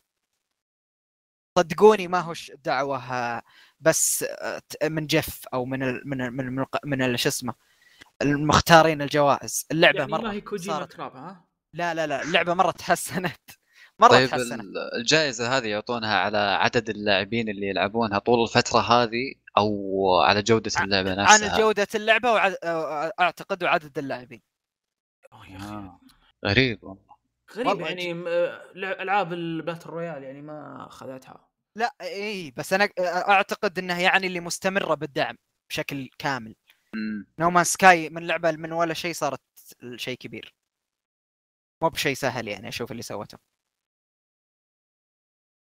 صدقوني ما هوش دعوة بس ت- من جيف أو من ال... من ال... من ال... من ال... شو اسمه المختارين الجوائز. اللعبة
يعني
مرة
ما هي كوجيما
صارت
كراب ها؟
لا لا لا اللعبة مرة تحسنت. مرة
طيب
تحسنت.
ال- الجائزة هذه يعطونها على عدد اللاعبين اللي يلعبونها طول الفترة هذه أو على جودة اللعبة نفسها؟
عن جودة اللعبة وعد... أعتقد وعدد اللاعبين.
أوه يا أخي.
آه. غريب والله.
غريب يعني ألعاب ال battle royale يعني ما أخذتها.
لا اي بس أنا أعتقد إنها يعني اللي مستمرة بالدعم بشكل كامل.
No
Man's Sky من لعبة من ولا شيء صارت شيء كبير. مو بشيء سهل يعني أشوف اللي سوته.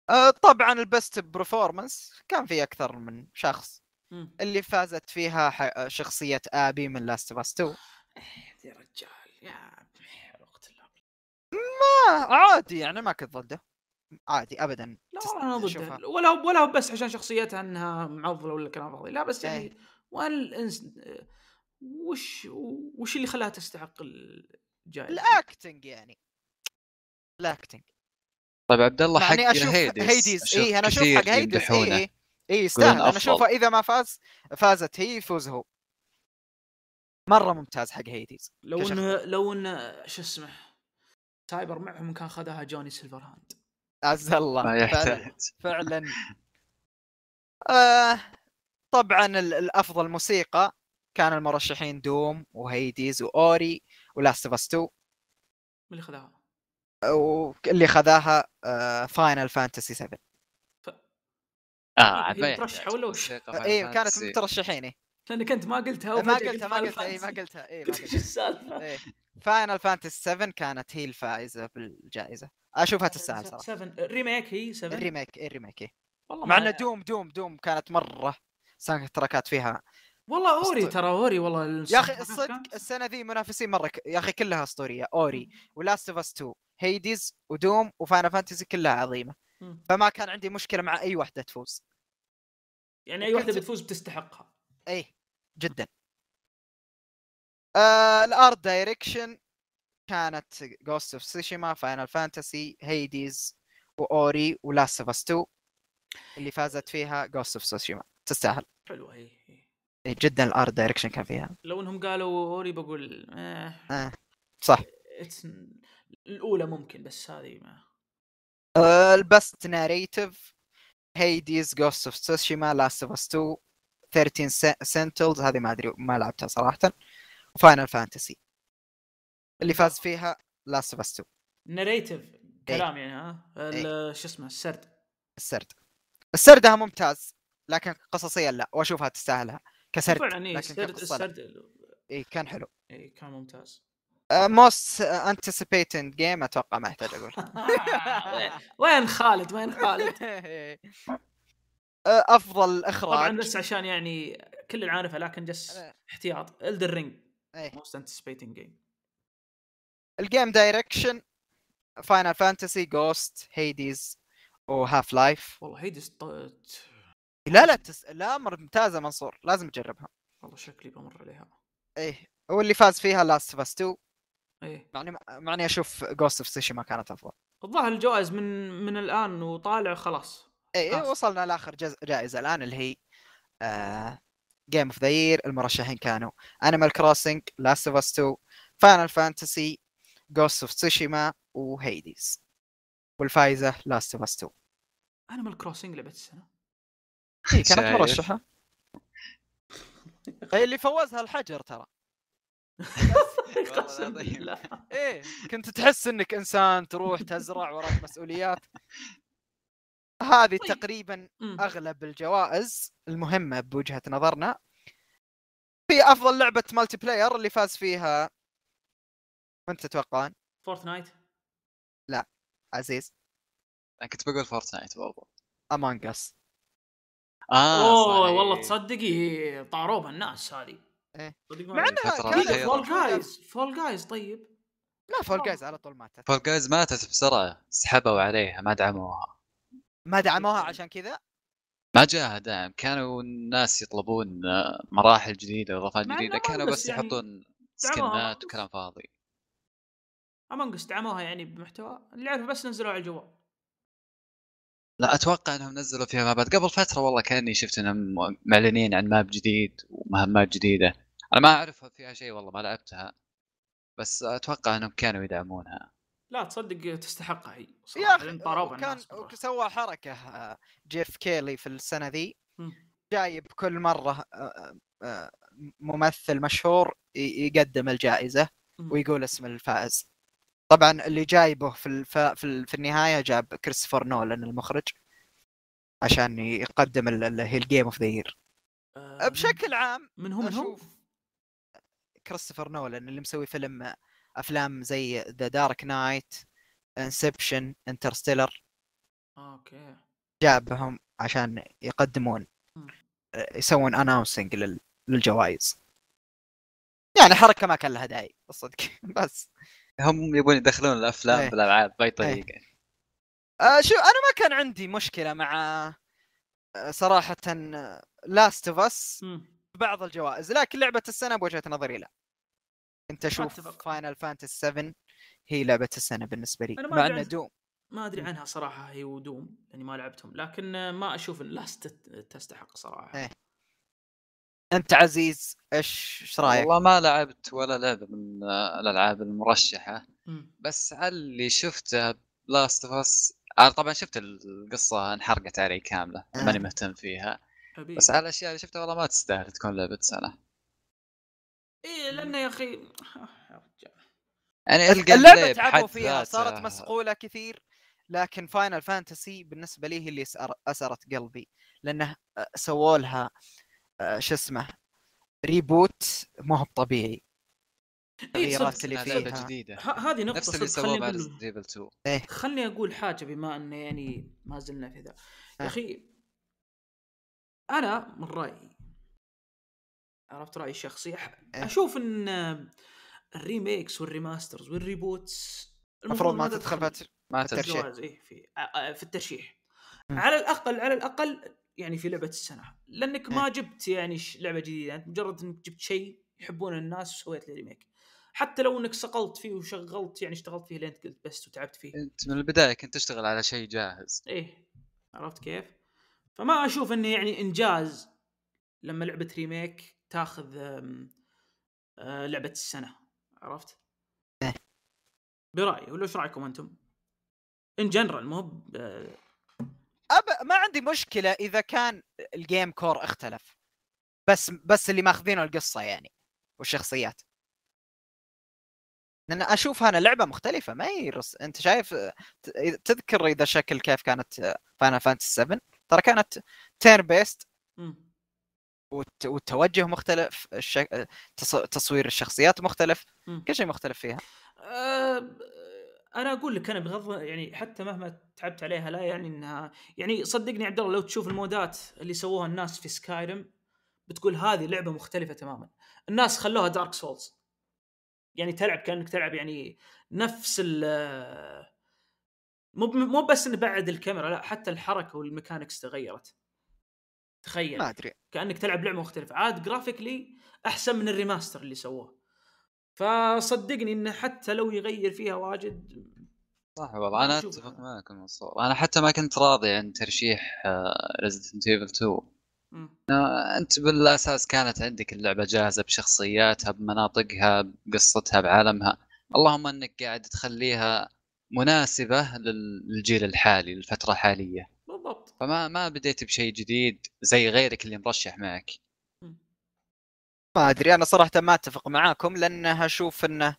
أه، طبعا ال best performance كان في أكثر من شخص. اللي فازت فيها ح- شخصية Abby من Last of Us 2
يا رجال يا وقت الله
آه عادي يعني ما كنت ضده. عادي ابدا
لا
أنا.
ضده. ولا ولا هو بس عشان شخصيتها أنها معضلة ولا كلام فاضي. لا بس
إيه.
يعني وين الانس وش وش اللي خلاها تستحق الجائزة؟
الاكتنج يعني الاكتنج
طيب عبد الله حق
يعني
هيديس,
هيديز اي أنا
أشوف
حق هيديز اي. اي اي يستاهل
أنا.
أشوفه إذا ما فاز فازت هي يفوز هو مرة ممتاز حق Hades
لو. إنه لو إنه شو اسمه سايبر معهم كان خذها Johnny Silverhand
عز الله
ما
فعلا
يحتاج
فعلا آه طبعا ال- الأفضل موسيقى كان المرشحين Doom و Hades و Ori و Last of Us 2
من اللي خذاها؟
واللي خذاها آه Final Fantasy 7
آه
مترشحة
يحتاج.
ولا وش؟
اي
Final
إيه، كانت
Fantasy.
مترشحين إيه.
لأنك أنت ما قلتها
ما قلتها ما
قلت
قلتها اي ما
Final Fantasy.
قلتها اي ما قلتها السالفة؟ Final Fantasy 7 كانت هي الفائزة بالجائزة أشوفها تستاهل صراحة
7 الريميك هي 7
الريميك إيه الريميك إيه.
والله
مع ان Doom Doom Doom كانت مرة soundtrack ات فيها.
والله
Ori.
ترى Ori والله
يا
أخي
الصدق السنة ذي منافسين مرة ك... يا أخي كلها أسطورية. Ori و Last of Us 2 Hades و Doom و Final Fantasy
كلها عظيمة.
فما كان عندي مشكلة مع أي واحدة تفوز.
يعني أي
واحدة
بتفوز بتستحقها.
إيه جدا. آه ال art direction كانت Ghost of Tsushima Final Fantasy Hades و Ori و Last of Us 2 اللي فازت فيها Ghost of Tsushima تستاهل.
حلوة هي هي.
إيه جدا ال art direction كان فيها.
لو انهم قالوا Ori بقول آه
آه. صح.
It's... الأولى ممكن بس هذه ما.
آه ال best narrative Hades Ghost of Tsushima Last of Us 2 13 Sentinels هذه ما أدري ما لعبتها صراحة. و Final Fantasy اللي فاز فيها لاست اوف اس 2
ناريتيف كلام يعني ها؟
إيه.
شو اسمه السرد.
السرد. السردها ممتاز. لكن قصصيا لا وأشوفها تستاهلها كسرد
فعلا
لكن
السرد. السرد
إيه كان حلو.
إيه كان ممتاز.
موست انتسيبيتد جيم أتوقع ما يحتاج أقول.
وين- خالد؟ وين خالد؟
آه، أفضل
طبعا
اخراج
بس عشان يعني كل عارفه لكن جس
أنا-
احتياط. الدر رينج. موست انتسبيتنج جيم
الجيم دايركشن فاينل فانتسي جوست هيديز وهاف لايف
والله هيدي ست...
لا لا تس... لا ممتازة منصور لازم تجربها.
والله شكلي بمر عليها.
إيه واللي فاز فيها Last of Us 2
إيه.
مع إني مع إني أشوف Ghost of Tsushima كانت أفضل.
الظاهر الجوائز من من الآن وطالع خلاص.
إيه
خلاص.
وصلنا لآخر جز... جائزة الآن اللي هي game of the year المرشحين كانوا Animal Crossing Last of Us 2 Final Fantasy Ghost of Tsushima و Hades والفايزه لاست اوف اس 2
انيمال كروسنج لعبة السنة.
إيه كانت؟ مرشحه إيه اللي فوزها الحجر ترى. إيه كنت تحس إنك إنسان تروح تزرع وراك مسؤوليات. هذه
طيب.
تقريبا. أغلب الجوائز المهمة بوجهة نظرنا. في أفضل لعبة multiplayer اللي فاز فيها. من تتوقعون؟
فورتنايت
عزيز.
أنا كنت بقول فورتنايت برضو.
امونج اس
آه
أوه
صحيح.
والله تصدقي طاروبها الناس هذه. صدق
مع.
إنها.
فول جايز. فول جايز طيب.
لا فول جايز على طول ماتت.
فول جايز ماتت بسرعة سحبوا عليها ما دعموها.
ما دعموها عشان كذا؟
ما جاها دعم. كانوا الناس يطلبون آه، مراحل جديدة واضافات
جديدة.
كانوا بس
يعني
يحطون سكنات. وكلام فاضي.
Among Us دعموها يعني بمحتوى. اللي أعرفه بس نزلوها على الجوال.
لا أتوقع إنهم نزلوا فيها مابات. قبل فترة والله كأني شفت إنهم معلنين عن map جديد ومهمات جديدة. أنا ما اعرف فيها شيء والله ما لعبتها. بس أتوقع إنهم كانوا يدعمونها.
لا تصدق تستحقها هي.
يا
أخي
كان. سوى حركة آه، جيف كيلي في السنة ذي. جايب كل مرة آه، آه، ممثل مشهور يقدم
الجائزة.
ويقول اسم الفائز. طبعا اللي جايبه في الف... في, ال... في النهاية جاب كريستوفر نولان المخرج عشان يقدم ال- اللي هي ال Game of the Year
آه،
بشكل عام
من هو من
كريستوفر نولان اللي مسوي فيلم أفلام زي The Dark Knight Inception Interstellar
أوكي.
جابهم عشان يقدمون
مم.
يسوون announcing لل... للجوائز. يعني حركة ما كان لها داعي الصدق بس.
هم يبون يدخلون الأفلام
إيه.
بالألعاب بأي طريقة
آه شو أنا ما كان عندي مشكلة مع آه، صراحة Last of
Us.
بعض الجوائز لكن لعبة السنة بوجهة نظري لا أنت
أشوف.
Final Fantasy 7 هي لعبة السنة بالنسبة لي مع
عن-
دوم
ما أدري عنها صراحة هي و Doom لأني ما لعبتهم لكن آه، ما أشوف إن Last تستحق صراحة
إيه. أنت عزيز إيش إيش رأيك؟
والله ما لعبت ولا لعبة من الألعاب المرشحة
مم.
بس على اللي شفته Last of Us طبعا شفت القصة انحرقت علي كاملة
آه.
ماني مهتم فيها بس على الاشياء اللي شفتها والله ما تستاهل تكون لعبة سنة
إيه لأنه يا أخي.
يعني اللعبة
تعبوا فيها صارت مصقولة كثير لكن Final Fantasy بالنسبة لي هي اللي أسرت قلبي لأنه آه، سووا لها آه، شو اسمه reboot ما هو طبيعي
إيه
التغييرات. اللي فيها
جديدة هذه نقطة
نفس اللي سووه Evil 2
خلني أقول حاجة بما أنه يعني ما زلنا في ذا
آه.
يا أخي أنا من رأيي عرفت رأيي الشخصي
إيه.
أشوف إن ال remakes وال remasters وال reboots
المفروض ما تدخل في
ما
إيه في آه، في الترشيح. على الأقل على الأقل يعني في لعبة السنة لأنك ما
إيه.
جبت يعني لعبة جديدة أنت مجرد إنك جبت شيء يحبونه الناس وسويت له remake حتى لو إنك صقلت فيه وشغلت يعني اشتغلت فيه لين قلت بس وتعبت فيه
أنت من البداية كنت تشتغل على شيء جاهز
إيه عرفت كيف؟ فما أشوف إنه يعني إنجاز لما لعبة remake تاخذ آه، لعبة السنة عرفت؟
إيه.
برأيي ولا إيش رأيكم أنتم؟ in general مو.
ما عندي مشكلة إذا كان ال game core اختلف. بس بس اللي ماخذينه القصة يعني والشخصيات. لأن اشوفها أنا لعبة مختلفة ما هي رس... أنت شايف تذكر إذا شكل كيف كانت Final Fantasy 7 ترى كانت
turn-based.
والت... والتوجه مختلف الشك... تص... تصوير الشخصيات مختلف. كل شيء مختلف فيها.
آه، أنا أقول لك أنا بغض يعني حتى مهما تعبت عليها لا يعني انها يعني صدقني عبد الله لو تشوف المودات اللي سووها الناس في Skyrim بتقول هذه لعبة مختلفة تماما. الناس خلوها Dark Souls يعني تلعب كأنك تلعب يعني نفس ال مو مو بس بعد الكاميرا لا حتى الحركة وال mechanics تغيرت. تخيل.
ما أدري.
كأنك تلعب لعبة مختلفة. عاد graphically أحسن من ال remaster اللي سووه. فصدقني انه حتى لو يغير فيها واجد
صح والله
أنا.
أتفق معك المنصور أنا حتى ما كنت راضي عن ترشيح Resident Evil 2
مم.
آه، أنت بالأساس كانت عندك اللعبة جاهزة بشخصياتها بمناطقها بقصتها بعالمها اللهم إنك قاعد تخليها مناسبة لل- للجيل الحالي للفترة الحالية
بالضبط
فما ما بديت بشيء جديد زي غيرك اللي مرشح معك.
ما ادري أنا صراحة ما أتفق معاكم لأنها أشوف انه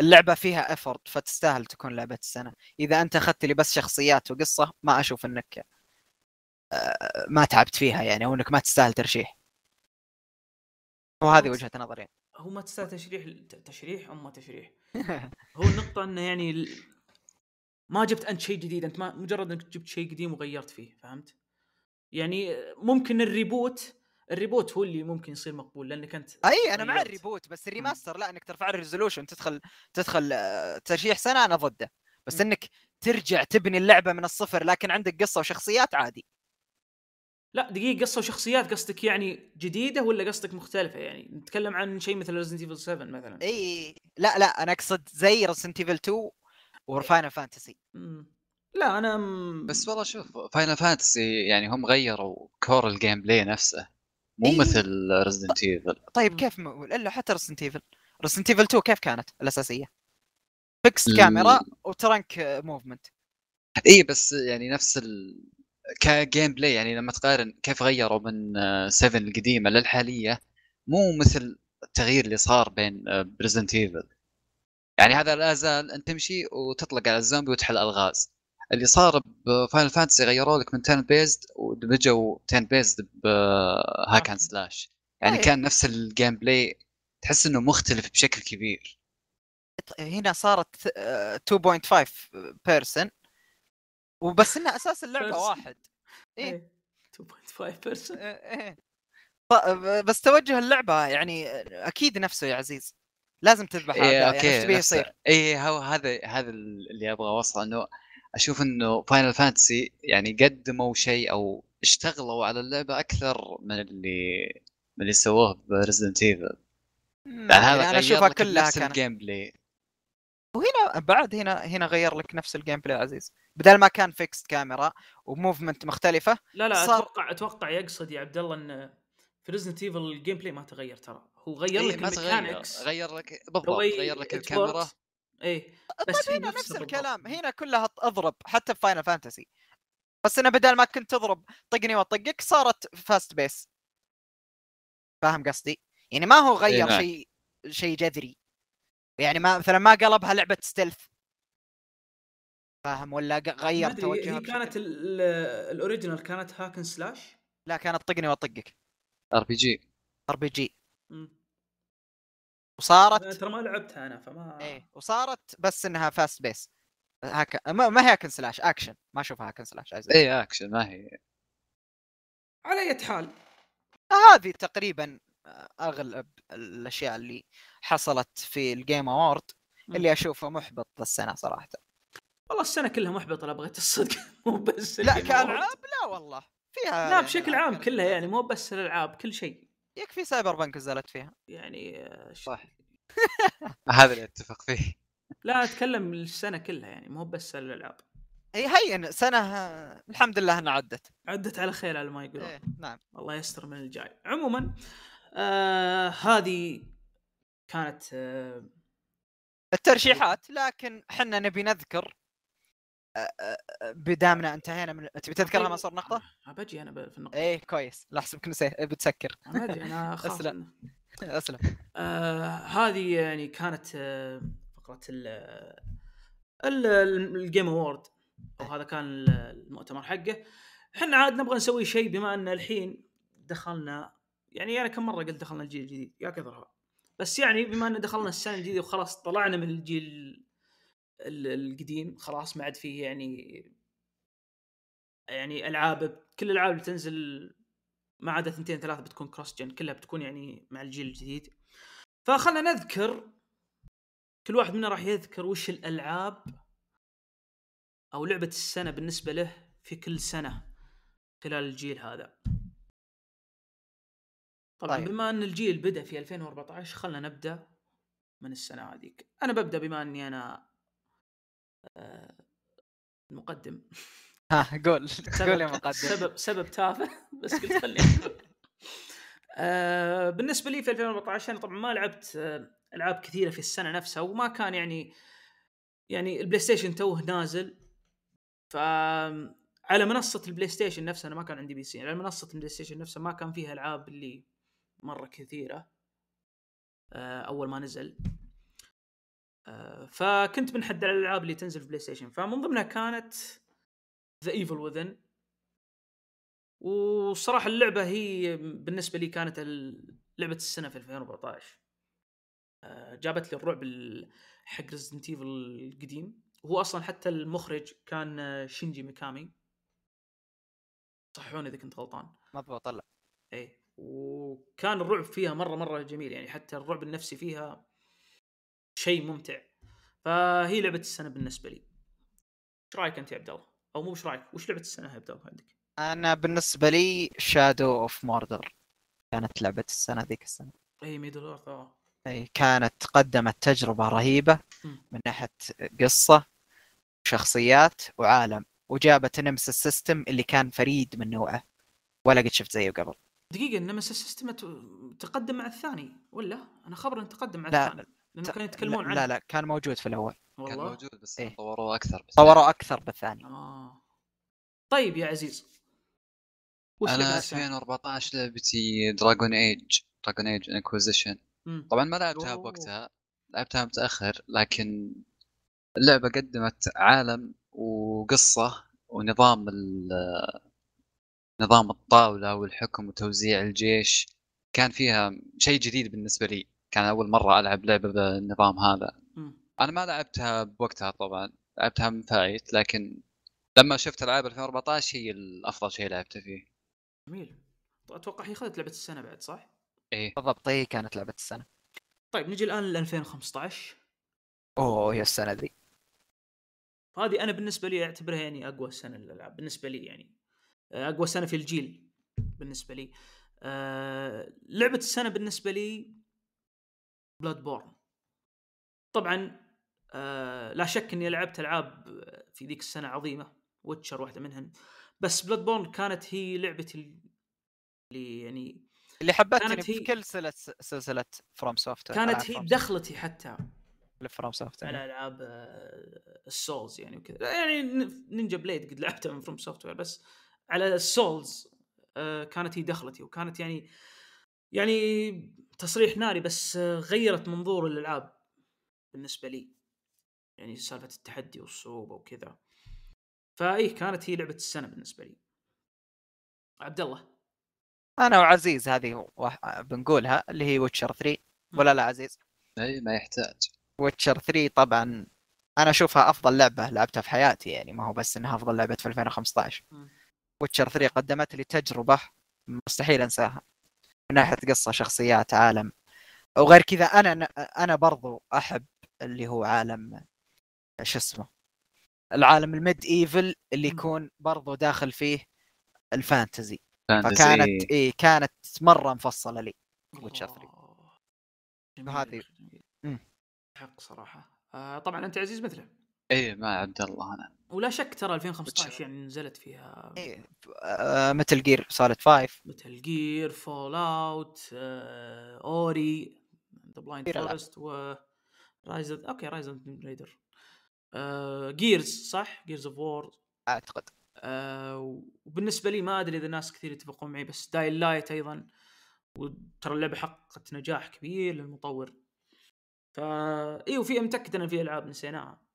اللعبة فيها effort فتستاهل تكون لعبة السنة. إذا أنت أخذت لي بس شخصيات وقصة ما أشوف إنك آه، ما تعبت فيها يعني أو إنك ما تستاهل ترشيح. وهذه وجهة نظري.
هو ما تستاهل ترشيح ترشيح أو ما ترشيح. هو النقطة إنه يعني ما جبت أنت شيء جديد أنت ما مجرد إنك جبت شيء قديم وغيرت فيه فهمت؟ يعني ممكن ال reboot ال reboot هو اللي ممكن يصير مقبول لانك انت
أي أنا مع
غيرت.
ال reboot بس ال remaster لا إنك ترفع ال resolution تدخل تدخل آه، ترشيح سنة أنا ضده. بس
مم.
إنك ترجع تبني اللعبة من الصفر لكن عندك قصة وشخصيات عادي.
لا دقيقة قصة وشخصيات قصدك يعني جديدة ولا قصدك مختلفة؟ يعني نتكلم عن شيء مثل Resident Evil 7 مثلا.
إي لا لا أنا أقصد زي Resident Evil 2 و Final
Fantasy. لا أنا م...
بس والله شوف Final Fantasy يعني هم غيروا core ال gameplay نفسه. مو
إيه.
مثل Resident Evil
طيب. كيف م... إلا حتى Resident Evil Resident Evil 2 كيف كانت الأساسية؟ فيكس
ال-
كاميرا و tank movement
اي بس يعني نفس ال ك gameplay يعني لما تقارن كيف غيروا من 7 القديمة للحالية مو مثل التغيير اللي صار بين ب Resident Evil يعني هذا لا زال انت تمشي وتطلق على الزومبي وتحل ألغاز اللي صار ب Final Fantasy غيروا لك من turn based ودمجوا turn based ب hack and slash يعني
أي.
كان نفس ال gameplay تحس إنه مختلف بشكل كبير
هنا صارت آه، 2.5 person وبس إنها أساس اللعبة
Person.
واحد إيه.
إيه. 2.5%
إيه، إيه. ط- بس توجه اللعبة يعني أكيد نفسه يا عزيز لازم تذبح
إيه
اعداء يعني
أوكي
إيش تبي
نفسه.
يصير
إيه هو هذا هذا اللي أبغى اوصله إنه أشوف إنه Final Fantasy يعني قدموا شيء أو اشتغلوا على اللعبة أكثر من اللي من اللي سووه ب Resident Evil يعني هذا
يعني أنا
أشوفها
كلها
نفس
كانت.
ال gameplay
وهنا بعد هنا هنا غير لك نفس ال gameplay عزيز. بدل ما كان fixed كاميرا و movement مختلفة
لا لا
صار-
أتوقع أتوقع يقصد يا عبد الله إن في Resident Evil ال gameplay ما تغير ترى. هو غير
إيه
لك
ما تغير
ال mechanics.
غير لك بالضبط غير لك الكاميرا.
إيه بس
طيب هنا نفس
بالضبط.
الكلام هنا كلها اضرب حتى في Final Fantasy بس انه بدل ما كنت تضرب طقني واطقك صارت fast paced فاهم قصدي؟ يعني ما هو غير
نعم.
شيء شيء جذري. يعني ما مثلا ما قلبها لعبة stealth فاهم؟ ولا غير توجهها
هي كانت ال- ال original كانت hack and slash
لا كانت طقني واطقك.
ار بي جي
ار بي جي. وصارت
ترى ما لعبتها أنا فما
إيه وصارت بس إنها fast paced hack ما, ما هي hack and slash action ما أشوفها hack and slash
اي اكشن ما هي.
على أي حال.
هذه تقريبا أغلب الأشياء اللي حصلت في ال Game
Awards.
اللي أشوفه محبط السنة صراحة.
والله السنة كلها محبطة لو بغيت الصدق مو بس
لا كألعاب لا والله. فيها
لا
يعني
بشكل
ألعاب
عام كلها يعني. مو بس الألعاب كل شيء.
يكفي Cyberpunk نزلت فيها.
يعني آه،
صح. هذا اللي أتفق فيه.
لا أتكلم السنة كلها يعني مو بس الألعاب.
هي هي سنة الحمد لله إنها عدت.
عدت على خير على ما يقولون.
إيه نعم.
الله يستر من الجاي. عموما آه هذه كانت آه
الترشيحات لكن حنا نبي نذكر آه، آه، آه، بدامنا انتهينا من تبي تذكرها ما صار
نقطة؟ بجي أنا في النقطة.
إيه كويس. لا احسبك نسيت بتسكر.
ما أدري أنا اخاف
أسلم.
إنه-
أسلم.
آه هذه يعني كانت آه فقرة ال ال- ال- ال Game Awards أو هذا كان ال- المؤتمر حقه. إحنا عاد نبغى نسوي شيء بما أن الحين دخلنا يعني أنا كم مرة قلت دخلنا الجيل الجديد؟ يا كثرها بس يعني بما أن دخلنا السنة الجديدة وخلاص طلعنا من الجيل ال- القديم خلاص ما عاد فيه يعني يعني ألعاب كل الألعاب اللي تنزل ما عدا ثنتين ثلاثة بتكون كروس جن كلها بتكون يعني مع الجيل الجديد. فخلنا نذكر كل واحد منا راح يذكر وش الألعاب أو لعبة السنة بالنسبة له في كل سنة خلال الجيل هذا. طبعا
طيب.
بما أن الجيل بدأ في 2014 خلنا نبدأ من السنة هذيك. أنا ببدأ بما أني أنا المقدم
ها قول قول يا مقدم.
سبب سبب تافه بس قلت خليني أقول. آه بالنسبة لي في 2014 أنا طبعا ما لعبت آه ألعاب كثيرة في السنة نفسها وما كان يعني يعني ال PlayStation توه نازل. ف على منصة ال PlayStation نفسها أنا ما كان عندي PC على منصة ال PlayStation نفسها ما كان فيها ألعاب اللي مرة كثيرة آه أول ما نزل. آه فكنت بنحدد على الألعاب اللي تنزل في PlayStation. فمن ضمنها كانت The Evil Within وصراحة اللعبة هي بالنسبة لي كانت لعبة السنة في 2014 آه، جابت لي الرعب ال- حق Resident Evil القديم. وهو أصلا حتى المخرج كان آه، شينجي ميكامي صحوني إذا كنت غلطان.
مضبوط لا
إيه. وكان الرعب فيها مرة مرة جميل. يعني حتى الرعب النفسي فيها شيء ممتع فهي لعبة السنة بالنسبة لي إيش رأيك أنت يا عبد الله؟ أو مو إيش رأيك؟ وش لعبة السنة يا عبد الله عندك؟
أنا بالنسبة لي Shadow of Mordor كانت لعبة السنة ذيك
السنة أي Middle-earth آه
أي كانت قدمت تجربة رهيبة
مم.
من ناحية قصة شخصيات وعالم وجابت Nemesis system اللي كان فريد من نوعه ولا قد شفت زيه قبل
دقيقة Nemesis system تقدم مع الثاني ولا؟ أنا خبر إنه تقدم مع
لا،
الثاني لأنه كانوا يتكلمون
لا,
عنه.
لا لا كان موجود في الأول.
كان
والله
موجود بس
إيه.
طوروه أكثر بس
طوروا أكثر بالثاني
آه. طيب يا عزيز وش
أنا
السنة؟
2014 لعبتي Dragon Age Dragon Age
Inquisition.
طبعا ما لعبتها
أوه.
بوقتها لعبتها متأخر لكن اللعبة قدمت عالم وقصة ونظام ال- نظام الطاولة والحكم وتوزيع الجيش. كان فيها شيء جديد بالنسبة لي. كان أول مرة ألعب لعبة بالنظام هذا. أنا ما لعبتها بوقتها طبعا لعبتها من فايت لكن لما شفت ألعاب 2014 هي الأفضل شيء لعبته فيه.
جميل. أتوقع هي اخذت لعبة السنة بعد صح؟
إيه.
بالضبط هي كانت لعبة السنة.
طيب نجي الآن ل 2015
أوه يا السنة ذي.
هذه أنا بالنسبة لي أعتبرها يعني أقوى سنة للألعاب بالنسبة لي يعني. آه، أقوى سنة في الجيل بالنسبة لي. أه لعبة السنة بالنسبة لي Bloodborne طبعا أه لا شك إني لعبت ألعاب في ذيك السنة عظيمة Witcher واحدة منهن بس Bloodborne كانت هي لعبتي اللي يعني
اللي حبتني في كل سلسله سلسلة FromSoft
كانت هي دخلتي حتى
FromSoft
على ألعاب آه، ال Souls يعني وكذا. يعني Ninja Blade قد لعبتها من FromSoft بس على ال Souls آه، كانت هي دخلتي. وكانت يعني يعني تصريح ناري بس غيرت منظور الألعاب بالنسبة لي. يعني سالفة التحدي والصعوبة وكذا. فإيه كانت هي لعبة السنة بالنسبة لي. عبد الله.
أنا وعزيز هذه بنقولها اللي هي Witcher 3 ولا لا عزيز؟
اي ما يحتاج.
Witcher 3 طبعا أنا أشوفها أفضل لعبة لعبتها في حياتي يعني ما هو بس إنها أفضل لعبة في 2015
مم.
Witcher 3 قدمت لي تجربة مستحيل أنساها. من ناحية قصة شخصيات عالم وغير كذا أنا أنا برضو أحب اللي هو عالم شو اسمه العالم ال medieval اللي. يكون برضو داخل فيه ال
fantasy fantasy
فكانت إيه كانت مرة مفصلة لي Witcher 3.
الله. جميل
هذه-.
حق صراحة آه طبعا أنت عزيز مثله
اي مع عبد الله أنا.
ولا شك ترى 2015
Witcher.
يعني نزلت فيها.
إيه آه Metal Gear Solid 5
Metal Gear Fallout Ori
the Blind.
Forest و Rise okay Rise Raider Gears صح؟ Gears of War
أعتقد.
وبالنسبة لي ما أدري إذا ناس كثير يتفقون معي بس Dying Light أيضا. وترى اللعبة حققت نجاح كبير للمطور. فا اي وفي متاكد ان في ألعاب نسيناها.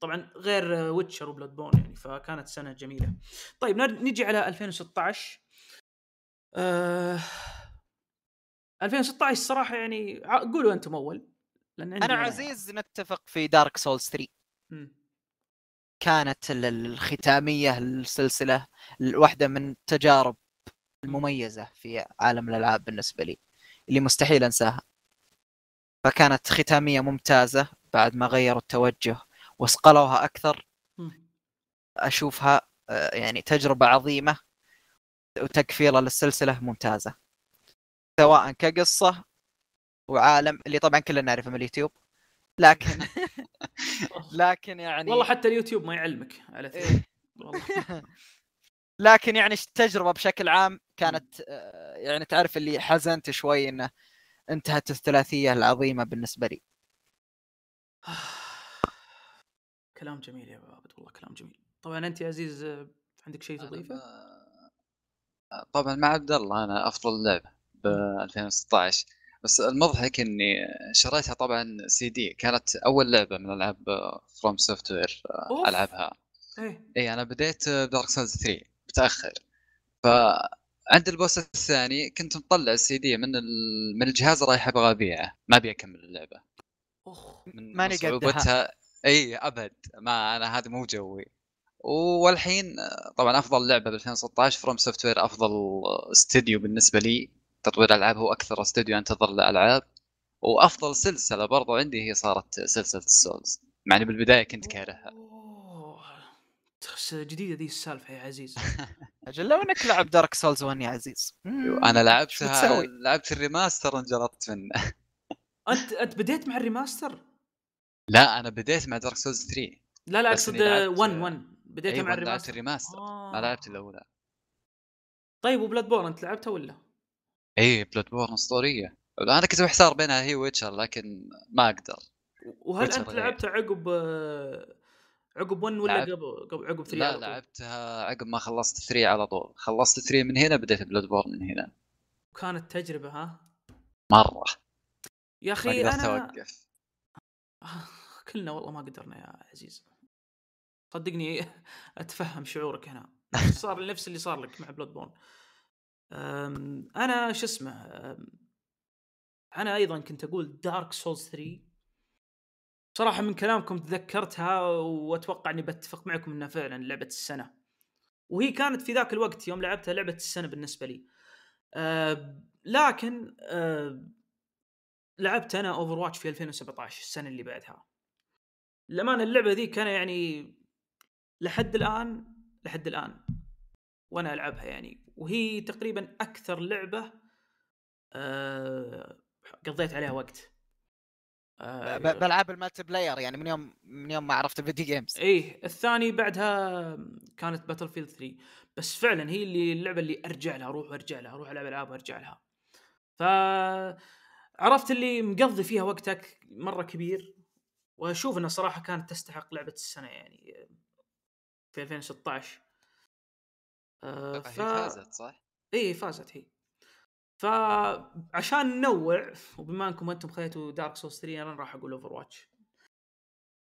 طبعا غير Witcher و Bloodborne يعني فكانت سنة جميلة. طيب نجي على 2016 آه 2016 صراحة يعني قولوا أنتم أول لأن عندي
أنا وعزيز نتفق في دارك سولز 3
مم.
كانت ال- ال- الختامية للسلسله واحدة من التجارب المميزة في عالم الألعاب بالنسبة لي اللي مستحيل أنساها. فكانت ختامية ممتازة بعد ما غيروا التوجه. وصقلوها
أكثر.
أشوفها آه، يعني تجربة عظيمة وتكفيرة للسلسلة ممتازة. سواء كقصة وعالم اللي طبعا كلنا نعرفه من اليوتيوب. لكن لكن يعني
والله حتى اليوتيوب ما يعلمك على
إيه.
والله.
لكن يعني التجربه بشكل عام كانت آه، يعني تعرف اللي حزنت شوي إنه انتهت الثلاثية العظيمة بالنسبة لي.
كلام جميل يا عابد والله كلام جميل. طبعا انت يا عزيز عندك شيء تضيفه؟
طبعا مع عبد الله أنا أفضل لعبه ب 2016 بس المضحك إني شريتها طبعا سي دي كانت أول لعبة من
ألعاب
FromSoftware.
ألعبها.
اي أنا بديت ب Dark Souls 3 متأخر. فعند ال boss الثاني كنت مطلع السي دي من ال- من الجهاز رايح أبغى أبيعه. ما أبي أكمل
اللعبة.
من
ماني قدها.
إي أبد. ما أنا هذا مو جوي. والحين طبعا أفضل لعبة ب 2016 FromSoftware أفضل استديو بالنسبة لي. تطوير ألعاب هو أكثر استوديو انتظر الألعاب. وأفضل سلسلة برضو عندي هي صارت سلسلة ال Souls مع إني بالبداية كنت كارهها.
جديدة ذي السالفة يا عزيز.
أجل لو إنك لعب Dark Souls 1 يا عزيز.
أنا لعبتها لعبت ال remaster انجلطت منه.
أنت أنت بديت مع ال remaster؟
لا أنا بديت مع Dark Souls 3
لا لا أقصد 1 1 بديت مع ال
remaster. ال remaster. آه. ما لعبت الأولى.
طيب و Bloodborne أنت لعبتها ولا؟
إي Bloodborne أسطورية. أنا كنت محتار بينها هي Witcher لكن ما أقدر.
وهل أنت لعبتها عقب عقب 1 ولا لعب... قبل عقب 3
لا لعبتها عقب ما خلصت 3 على طول. خلصت 3 من هنا بديت Bloodborne من هنا.
وكانت تجربة ها؟
مرة.
يا أخي أنا أوقف. كلنا والله ما قدرنا يا عزيز. صدقني أتفهم شعورك هنا. صار نفس اللي صار لك مع Bloodborne أنا شو اسمه أنا أيضا كنت أقول Dark Souls 3 صراحة من كلامكم تذكرتها وأتوقع إني بتفق معكم إنها فعلا لعبة السنة. وهي كانت في ذاك الوقت يوم لعبتها لعبة السنة بالنسبة لي. أه لكن أه لعبت أنا Overwatch في 2017 السنة اللي بعدها. للأمانة اللعبة ذي كان يعني لحد الآن لحد الآن وأنا ألعبها يعني. وهي تقريبا أكثر لعبة أه قضيت عليها وقت.
آه بالعاب ال multiplayer يعني من يوم من يوم ما عرفت ال video
games إيه الثاني بعدها كانت Battlefield 3 بس فعلا هي اللي اللعبة اللي أرجع لها أروح وأرجع لها أروح ألعب ألعاب وأرجع لها. ف عرفت اللي مقضي فيها وقتك مرة كبير وأشوف انها صراحة كانت تستحق لعبة السنة يعني في 2016
آه ف... هي فازت صح؟
إيه فازت هي. فعشان ننوع وبما إنكم أنتم خذيتوا Dark Souls 3 أنا راح أقول Overwatch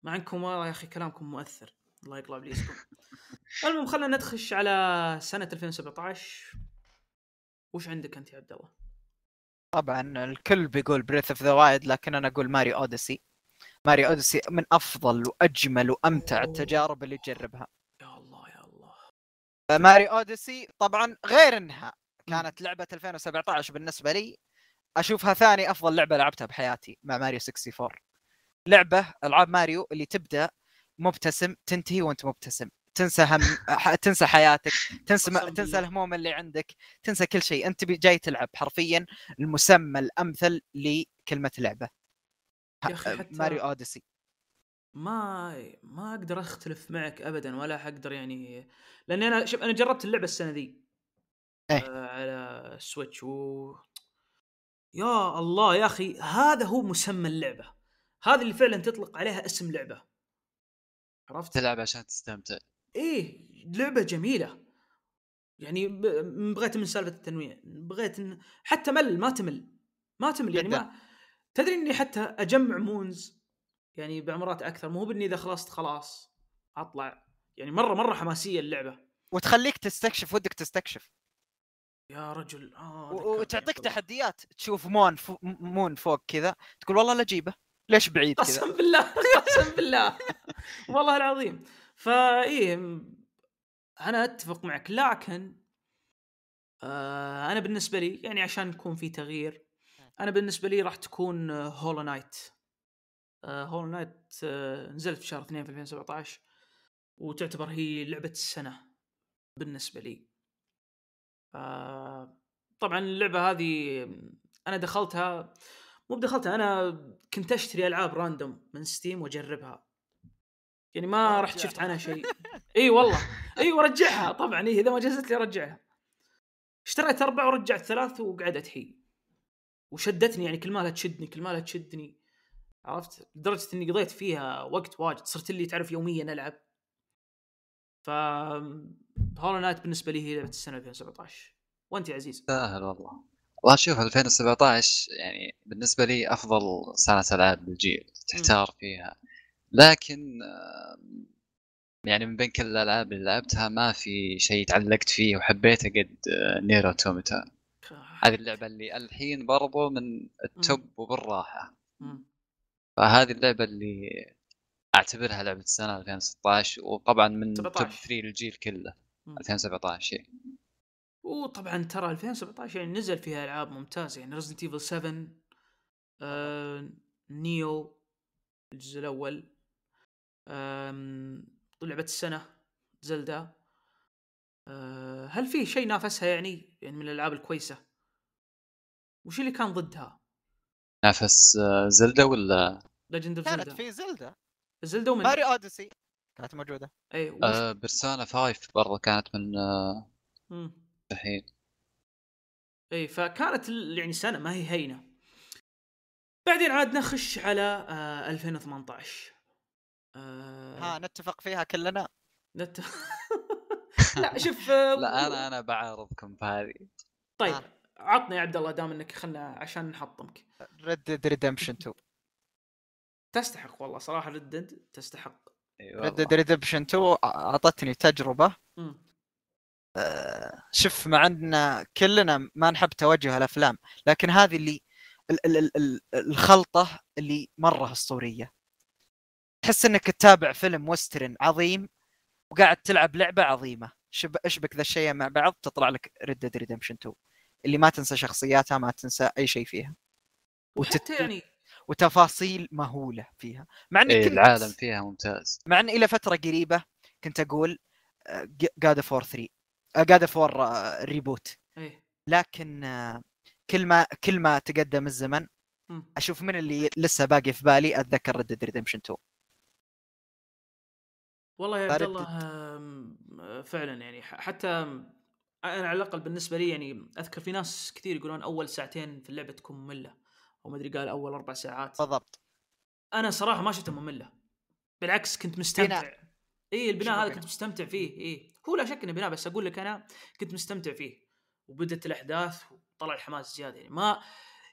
مع إنكم والله يا أخي كلامكم مؤثر. الله يقلع ابليسكم المهم خلينا ندخش على سنة 2017 وش عندك أنت يا عبد الله؟
طبعا الكل بيقول Breath of the Wild لكن أنا أقول Mario Odyssey Mario Odyssey من أفضل وأجمل وأمتع التجارب اللي تجربها.
يا الله يا الله.
Mario Odyssey طبعا غير إنها كانت لعبة 2017 بالنسبة لي. أشوفها ثاني أفضل لعبة لعبتها بحياتي مع ماريو 64 لعبة ألعاب ماريو اللي تبدأ مبتسم تنتهي وأنت مبتسم. تنسى هم تنسى حياتك تنسى م... تنسى الهموم اللي عندك تنسى كل شيء. أنت جاي تلعب حرفيا المسمى الأمثل لكلمة لعبة. يا أخي حتى Mario Odyssey.
ما ما أقدر أختلف معك ابدا ولا حقدر يعني لأني أنا شوف أنا جربت اللعبة السنة ذي.
إيه؟
آه على Switch و يا الله يا أخي هذا هو مسمى اللعبة. هذه اللي فعلا تطلق عليها اسم لعبة.
عرفت؟ تلعب عشان تستمتع.
إيه لعبة جميلة. يعني بغيت من سالفة التنويع بغيت إن حتى مل ما تمل ما تمل. يعني ما تدري إني حتى أجمع مونز يعني بعمرات أكثر مو بإني إذا خلصت خلاص أطلع. يعني مرة مرة حماسية اللعبة.
وتخليك تستكشف ودك تستكشف.
يا رجل آه
وتعطيك تحديات تشوف moon فو moon فوق كذا تقول والله لا أجيبه. ليش بعيد كذا؟
قسم بالله قسم بالله. والله العظيم. فإيه أنا أتفق معك لكن آه أنا بالنسبة لي يعني عشان يكون في تغيير أنا بالنسبة لي راح تكون Hollow Knight Hollow Knight نزلت في شهر 2 في 2017 وتعتبر هي لعبة السنة بالنسبة لي. آه طبعا اللعبة هذه أنا دخلتها مو بدخلتها أنا كنت أشتري ألعاب random من Steam وأجربها. يعني ما رحت شفت عنها شيء. إي والله. إي ورجعها. طبعا إي إذا ما جازت لي ارجعها اشتريت أربع ورجعت ثلاث وقعدت هي. وشدتني يعني كل ما لها تشدني كل ما لها تشدني. عرفت؟ لدرجة إني قضيت فيها وقت واجد. صرت اللي تعرف يوميا ألعب. ف Hollow Knight بالنسبة لي هي لعبة السنة 2017 وانت يا عزيز؟
سهل والله. والله شوف 2017 يعني بالنسبة لي أفضل سنة ألعاب بالجيل. تحتار فيها. لكن يعني من بين كل الألعاب اللي لعبتها ما في شيء تعلقت فيه وحبيته قد Nier Automata هذه اللعبة اللي الحين برضو من ال top وبالراحة. فهذه اللعبة اللي أعتبرها لعبة السنة 2016 وطبعا من top 3 للجيل كله. 2017
وطبعا ترى 2017 يعني نزل فيها ألعاب ممتازة. يعني Resident Evil 7 آه، Nioh الجزء الأول. لعبة السنة Zelda آه، هل في شيء نافسها يعني؟ يعني من الألعاب الكويسة. وش اللي كان ضدها؟
نافس آه، Zelda ولا؟
Legend of
كانت
Zelda
في Zelda
Zelda ومن
Mario Odyssey كانت موجودة.
اي وش...
آه Persona 5 برضه كانت من آه. الحين.
اي فكانت ال- يعني سنة ما هي هينة. بعدين عاد نخش على آه 2018 آه
ها نتفق فيها كلنا؟
نت... لا شوف
لا أنا أنا بعارضكم بهذه
طيب
آه.
عطنا يا عبد الله دام إنك خلنا عشان نحطمك.
Red Dead Redemption 2
تستحق والله صراحة Red Dead
تستحق.
إي
Red
Dead Redemption 2 أعطتني تجربة.
مم.
آه، شوف مع إن كلنا ما نحب توجه الأفلام لكن هذه اللي ال- ال- ال- ال- الخلطة اللي مرة أسطورية. تحس إنك تتابع فيلم western عظيم وقاعد تلعب لعبة عظيمة. شب أشبك ذا الشيء مع بعض تطلع لك Red Dead Redemption 2 اللي ما تنسى شخصياتها ما تنسى أي شيء فيها. وتت...
يعني
وتفاصيل مهولة فيها. مع
اي
كنت
العالم فيها ممتاز.
مع ان إلى فترة قريبة كنت أقول God of War 3 God of War
reboot
لكن آه، كل ما كل ما تقدم الزمن. أشوف من اللي لسه باقي في بالي أتذكر Red Dead Redemption 2
والله يا عبد
فردد.
الله آه، فعلا يعني حتى أنا على الأقل بالنسبة لي يعني أذكر في ناس كثير يقولون أول ساعتين في اللعبة تكون مملة أو ما أدري قال أول أربع ساعات.
بالضبط.
أنا صراحة ما شفتها مملة. بالعكس كنت مستمتع. إي البناء هذا
بناء؟
كنت مستمتع فيه إي. هو لا شك إنه بناء بس أقول لك أنا كنت مستمتع فيه. وبدت الأحداث وطلع الحماس زيادة يعني. ما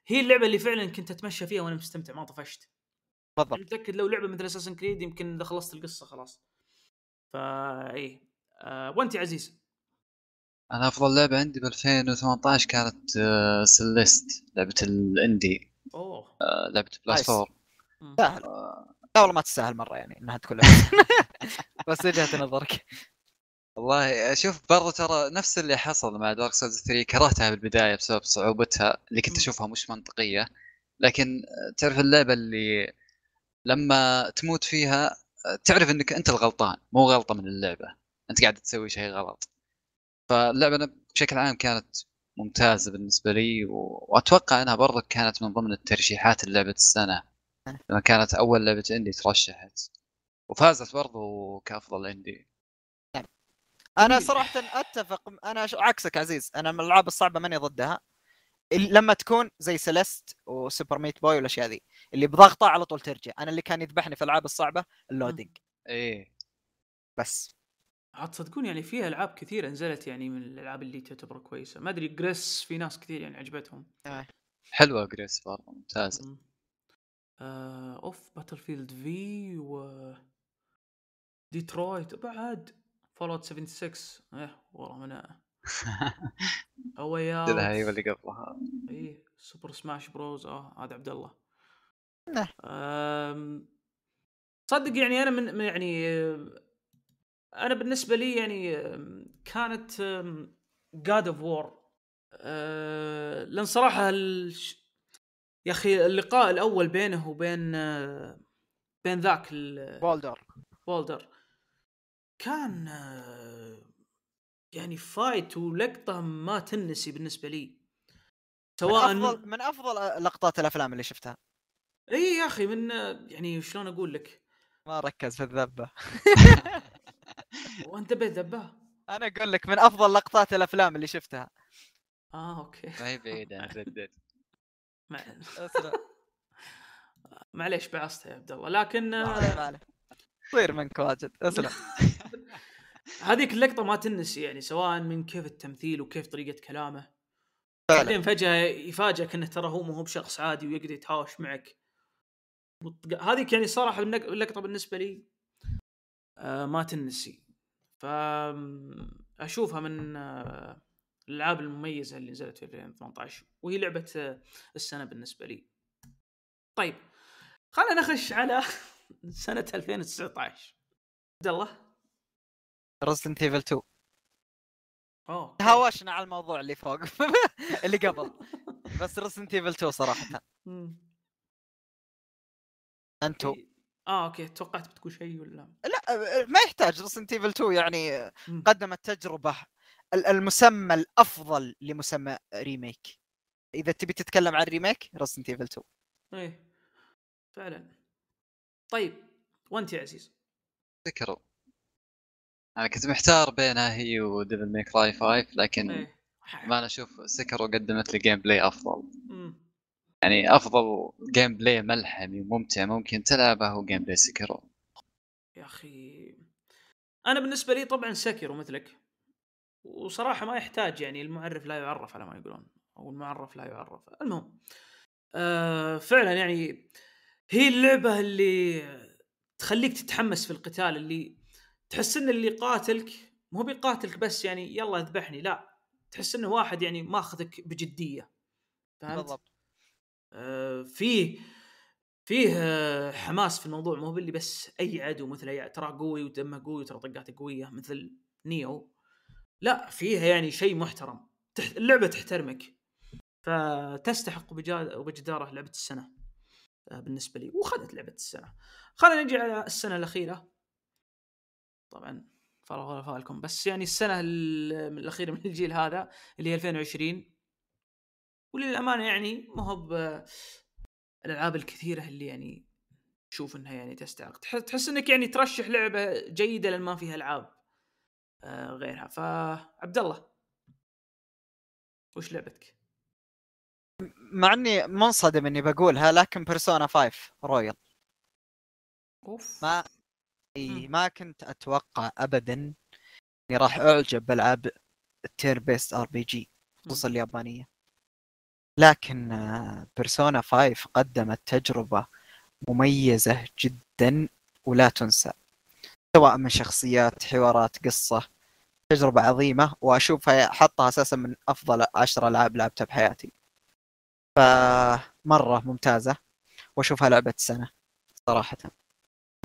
هي اللعبة اللي فعلا كنت أتمشى فيها وأنا مستمتع ما طفشت.
بالضبط.
متأكد لو لعبة مثل Assassin's Creed يمكن إذا خلصت القصة خلاص. فا اي آه وانت يا عزيز؟
أنا أفضل لعبة عندي ب 2018 كانت آه Celeste لعبة ال
indie. أوه.
آه لعبة بلاس
نايس.
4
مم.
سهل.
آه.
لا والله ما تستاهل مرة يعني إنها تكون بس وجهه نظرك
والله أشوف برضو ترى نفس اللي حصل مع دارك سولز 3 كرهتها بالبداية بسبب صعوبتها اللي كنت. أشوفها مش منطقية. لكن تعرف اللعبة اللي لما تموت فيها تعرف إنك أنت الغلطان مو غلطة من اللعبة أنت قاعد تسوي شيء غلط. فاللعبة أنا بشكل عام كانت ممتازة بالنسبة لي و... وأتوقع إنها برضه كانت من ضمن الترشيحات لعبه السنة. لما كانت أول لعبة اندي ترشحت وفازت برضه
كأفضل
indie
أنا. صراحة أتفق أنا عكسك عزيز أنا من الألعاب الصعبة ماني ضدها لما تكون زي Celeste و Super Meat Boy والأشياء ذي اللي بضغطه على طول ترجع. أنا اللي كان يذبحني في الألعاب الصعبة ال
loading إيه.
بس.
عاد تصدقون يعني فيها ألعاب كثيرة نزلت يعني من الألعاب اللي تعتبر كويسة. ما أدري Gris في ناس كثير يعني عجبتهم.
حلوة Gris برضه ممتازة.
مم. آه أوف Battlefield V و ديترويت بعد Fallout 76 إيه والله من اوي
لها هي اللي قبلها.
إيه Super Smash Bros آه هذا عبد الله.
نه.
أم، صدق يعني أنا من يعني أنا بالنسبة لي يعني كانت God of War لأن صراحة الش- يا أخي اللقاء الأول بينه وبين آه، بين ذاك ال-
بولدر
بولدر كان آه، يعني فايت ولقطة ما تنسي بالنسبة لي. سواء
من افضل من أفضل لقطات الأفلام اللي شفتها.
إي يا أخي من آه، يعني شلون أقول لك؟
ما ركز في الذبة.
وانت بيت ذباه
أنا أقول لك من أفضل لقطات الأفلام اللي شفتها.
آه أوكي.
ما هي بعيدة عن ردد
مع...
اسلم
معليش بعصتها يا عبد الله. لكن آه،
عليه. يصير منك واجد. اسلم
هذيك اللقطة ما تنسي يعني سواء من كيف التمثيل وكيف طريقة كلامه. بعدين فجأة يفاجئك إنه ترى هو مو هو بشخص عادي ويقدر يتهاوش معك. هذيك يعني صراحة اللقطة بالنسبة لي آه ما تنسي ف أشوفها من آه الألعاب المميزة اللي نزلت في 2018 وهي لعبة آه السنة بالنسبة لي. طيب خلينا نخش على سنة 2019 عبد الله؟
Resident Evil 2
أوه
هاوشنا على الموضوع اللي فوق. اللي قبل. بس Resident Evil 2 صراحة.
أنتو. آه أوكي. توقعت بتقول شيء ولا؟
لا ما يحتاج Resident Evil 2 يعني. قدمت تجربة. ال- المسمى الأفضل لمسمى remake إذا تبي تتكلم عن remake Resident Evil 2
إيه. فعلا. طيب وأنت يا عزيز.
Sekiro أنا كنت محتار بينها هي و Devil May Cry 5 لكن
إيه
ما أنا أشوف Sekiro قدمت لي gameplay أفضل.
مم.
يعني أفضل gameplay ملحمي وممتع ممكن تلعبه هو gameplay Sekiro
يا أخي. أنا بالنسبة لي طبعا Sekiro مثلك. وصراحة ما يحتاج يعني المعرف لا يعرف على ما يقولون أو المعرف لا يعرف. المهم آه فعلا يعني هي اللعبة اللي تخليك تتحمس في القتال اللي تحس إن اللي قاتلك مو بيقاتلك بس يعني يلا اذبحني لا تحس انه واحد يعني ماخذك بجدية فهمت؟
بالضبط.
آه، فيه فيه آه، حماس في الموضوع مو باللي بس أي عدو مثل أي ترى قوي ودمه قوي وترى طقاته قوية مثل نيو لا فيها يعني شيء محترم تح... اللعبة تحترمك فتستحق وبجداره لعبة السنة آه، بالنسبة لي وخذت لعبة السنة. خلينا نجي على السنة الأخيرة. طبعا فرغ ولا فالكم بس يعني السنة ال- الاخيره من الجيل هذا اللي هي 2020 وللأمانة يعني ما هو الألعاب الكثيرة اللي يعني تشوف إنها يعني تستحق. تح- تحس إنك يعني ترشح لعبة جيدة لأن ما فيها ألعاب آه، غيرها. فعبد الله وش لعبتك؟
مع إني منصدم إني بقولها لكن بيرسونا 5 رويال
أوف.
ما
إي.
ما كنت أتوقع ابدا إني راح أعجب بألعاب ال turn based RPG خصوصا. اليابانية لكن Persona 5 قدمت تجربة مميزة جدا ولا تنسى سواء من شخصيات حوارات قصة تجربة عظيمة وأشوفها حطها أساسا من أفضل عشر ألعاب لعبتها بحياتي فمرة ممتازة وأشوفها لعبة السنة صراحة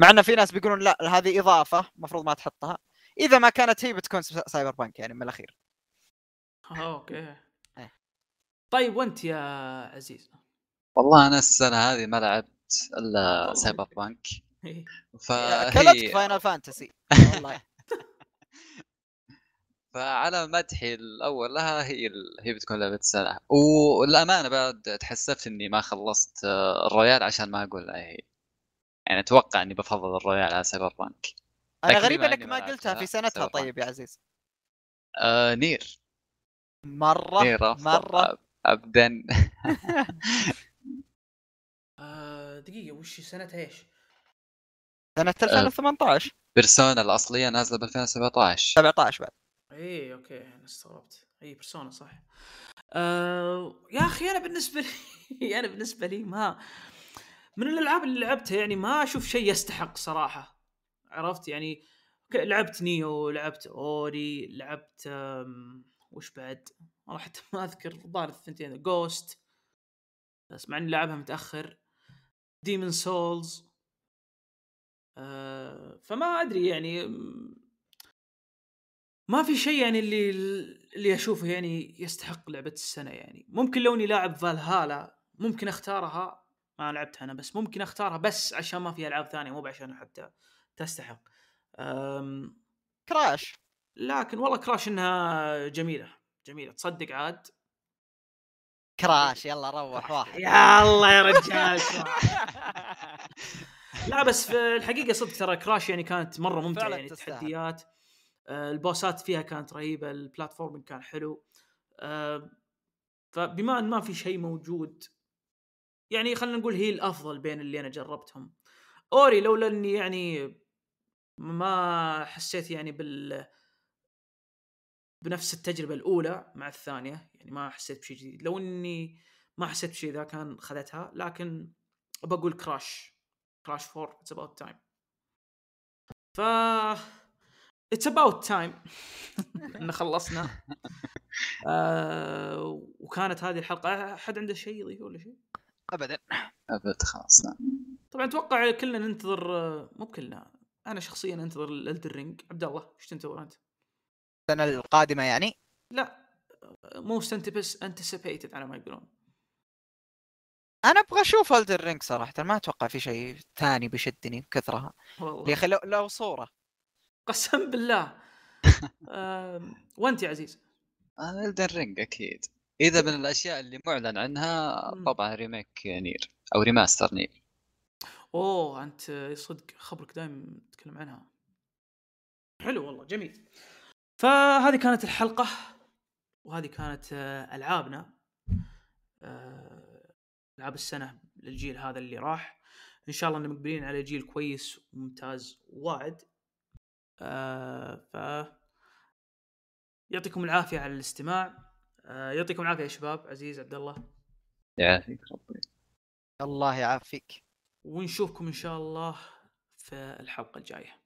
مع إن في ناس بيقولون لا هذه إضافة المفروض ما تحطها. إذا ما كانت هي بتكون سايبر بانك يعني من الأخير.
أوكي.
إيه.
طيب وأنت يا عزيز؟
والله أنا السنة هذه ما لعبت إلا. Cyberpunk
إيه.
فهي
فاينل فانتسي والله.
فعلى مدحي الأول لها هي ال... هي بتكون لعبة السنة. والأمانة بعد تحسفت إني ما خلصت آه، ال Royal عشان ما أقول هي يعني أتوقع إني بفضل ال Royal على
Cyberpunk.
أنا
غريب
إنك
ما قلتها في سنتها. طيب يا عزيز.
آه Nier.
مرة
Nier أفضل.
مرة.
ابدا.
آه دقيقة وش سنتها إيش؟
سنة 2018
Persona الأصلية نازلة ب 2017
17 بعد.
إيه أوكي أنا استغربت. اي Persona صح. آه يا أخي أنا بالنسبة لي أنا بالنسبة لي ما من الألعاب اللي لعبتها يعني ما أشوف شيء يستحق صراحة. عرفت؟ يعني لعبت Nioh لعبت Ori لعبت وش بعد؟ والله حتى ما أذكر الظاهر الثنتين Ghost بس مع إني لعبها متأخر. Demon's Souls آه فما أدري يعني ما في شيء يعني اللي اللي أشوفه يعني يستحق لعبة السنة يعني. ممكن لو إني لاعب فالهالا ممكن أختارها ما لعبتها أنا بس ممكن أختارها بس عشان ما فيها ألعاب ثانية مو عشان حتى تستحق. أم
Crash.
لكن والله Crash إنها جميلة جميلة. تصدق عاد؟
كراش يلا روح واحد.
يا الله يا رجال لا بس في الحقيقة صدق ترى كراش يعني كانت مرة
ممتعة
يعني
تستاهل.
تحديات. آه، البوسات فيها كانت رهيبة البلاتفورم كان حلو. آه، فبما إن ما في شيء موجود يعني خلينا نقول هي الأفضل بين اللي أنا جربتهم. أوري لولا إني يعني ما حسيت يعني بال بنفس التجربة الأولى مع الثانية يعني ما حسيت بشيء جديد. لو إني ما حسيت بشيء ذا كان خذتها لكن بقول Crash Crash 4 It's About Time ف It's About Time إن خلصنا. آه وكانت هذه الحلقة أحد عنده شيء يضيفه ولا شيء؟
ابدا.
أبد خلاص نعم.
طبعا أتوقع كلنا ننتظر مو بكلنا أنا شخصيا أنتظر ال Elden Ring عبد الله إيش تنتظر أنت؟
السنة القادمة يعني؟
لا most anticipated على ما يقولون.
أنا أبغى أشوف Elden Ring صراحة ما أتوقع في شيء ثاني بيشدني كثرها يا أخي لو, لو صورة.
قسم بالله. وأنت يا عزيز؟
أنا Elden Ring أكيد. إذا من الأشياء اللي معلن عنها طبعا remake Nier أو ريماستر نير
أوه أنت صدق خبرك دائما تتكلم عنها. حلو والله جميل. فهذه كانت الحلقة وهذه كانت آه، ألعابنا. آه، ألعاب السنة للجيل هذا اللي راح. إن شاء الله إننا مقبلين على جيل كويس وممتاز وواعد آه ف يعطيكم العافية على الاستماع. يعطيكم العافية يا شباب عزيز عبد الله.
يعافيك ربي.
الله يعافيك.
ونشوفكم إن شاء الله في الحلقة الجاية.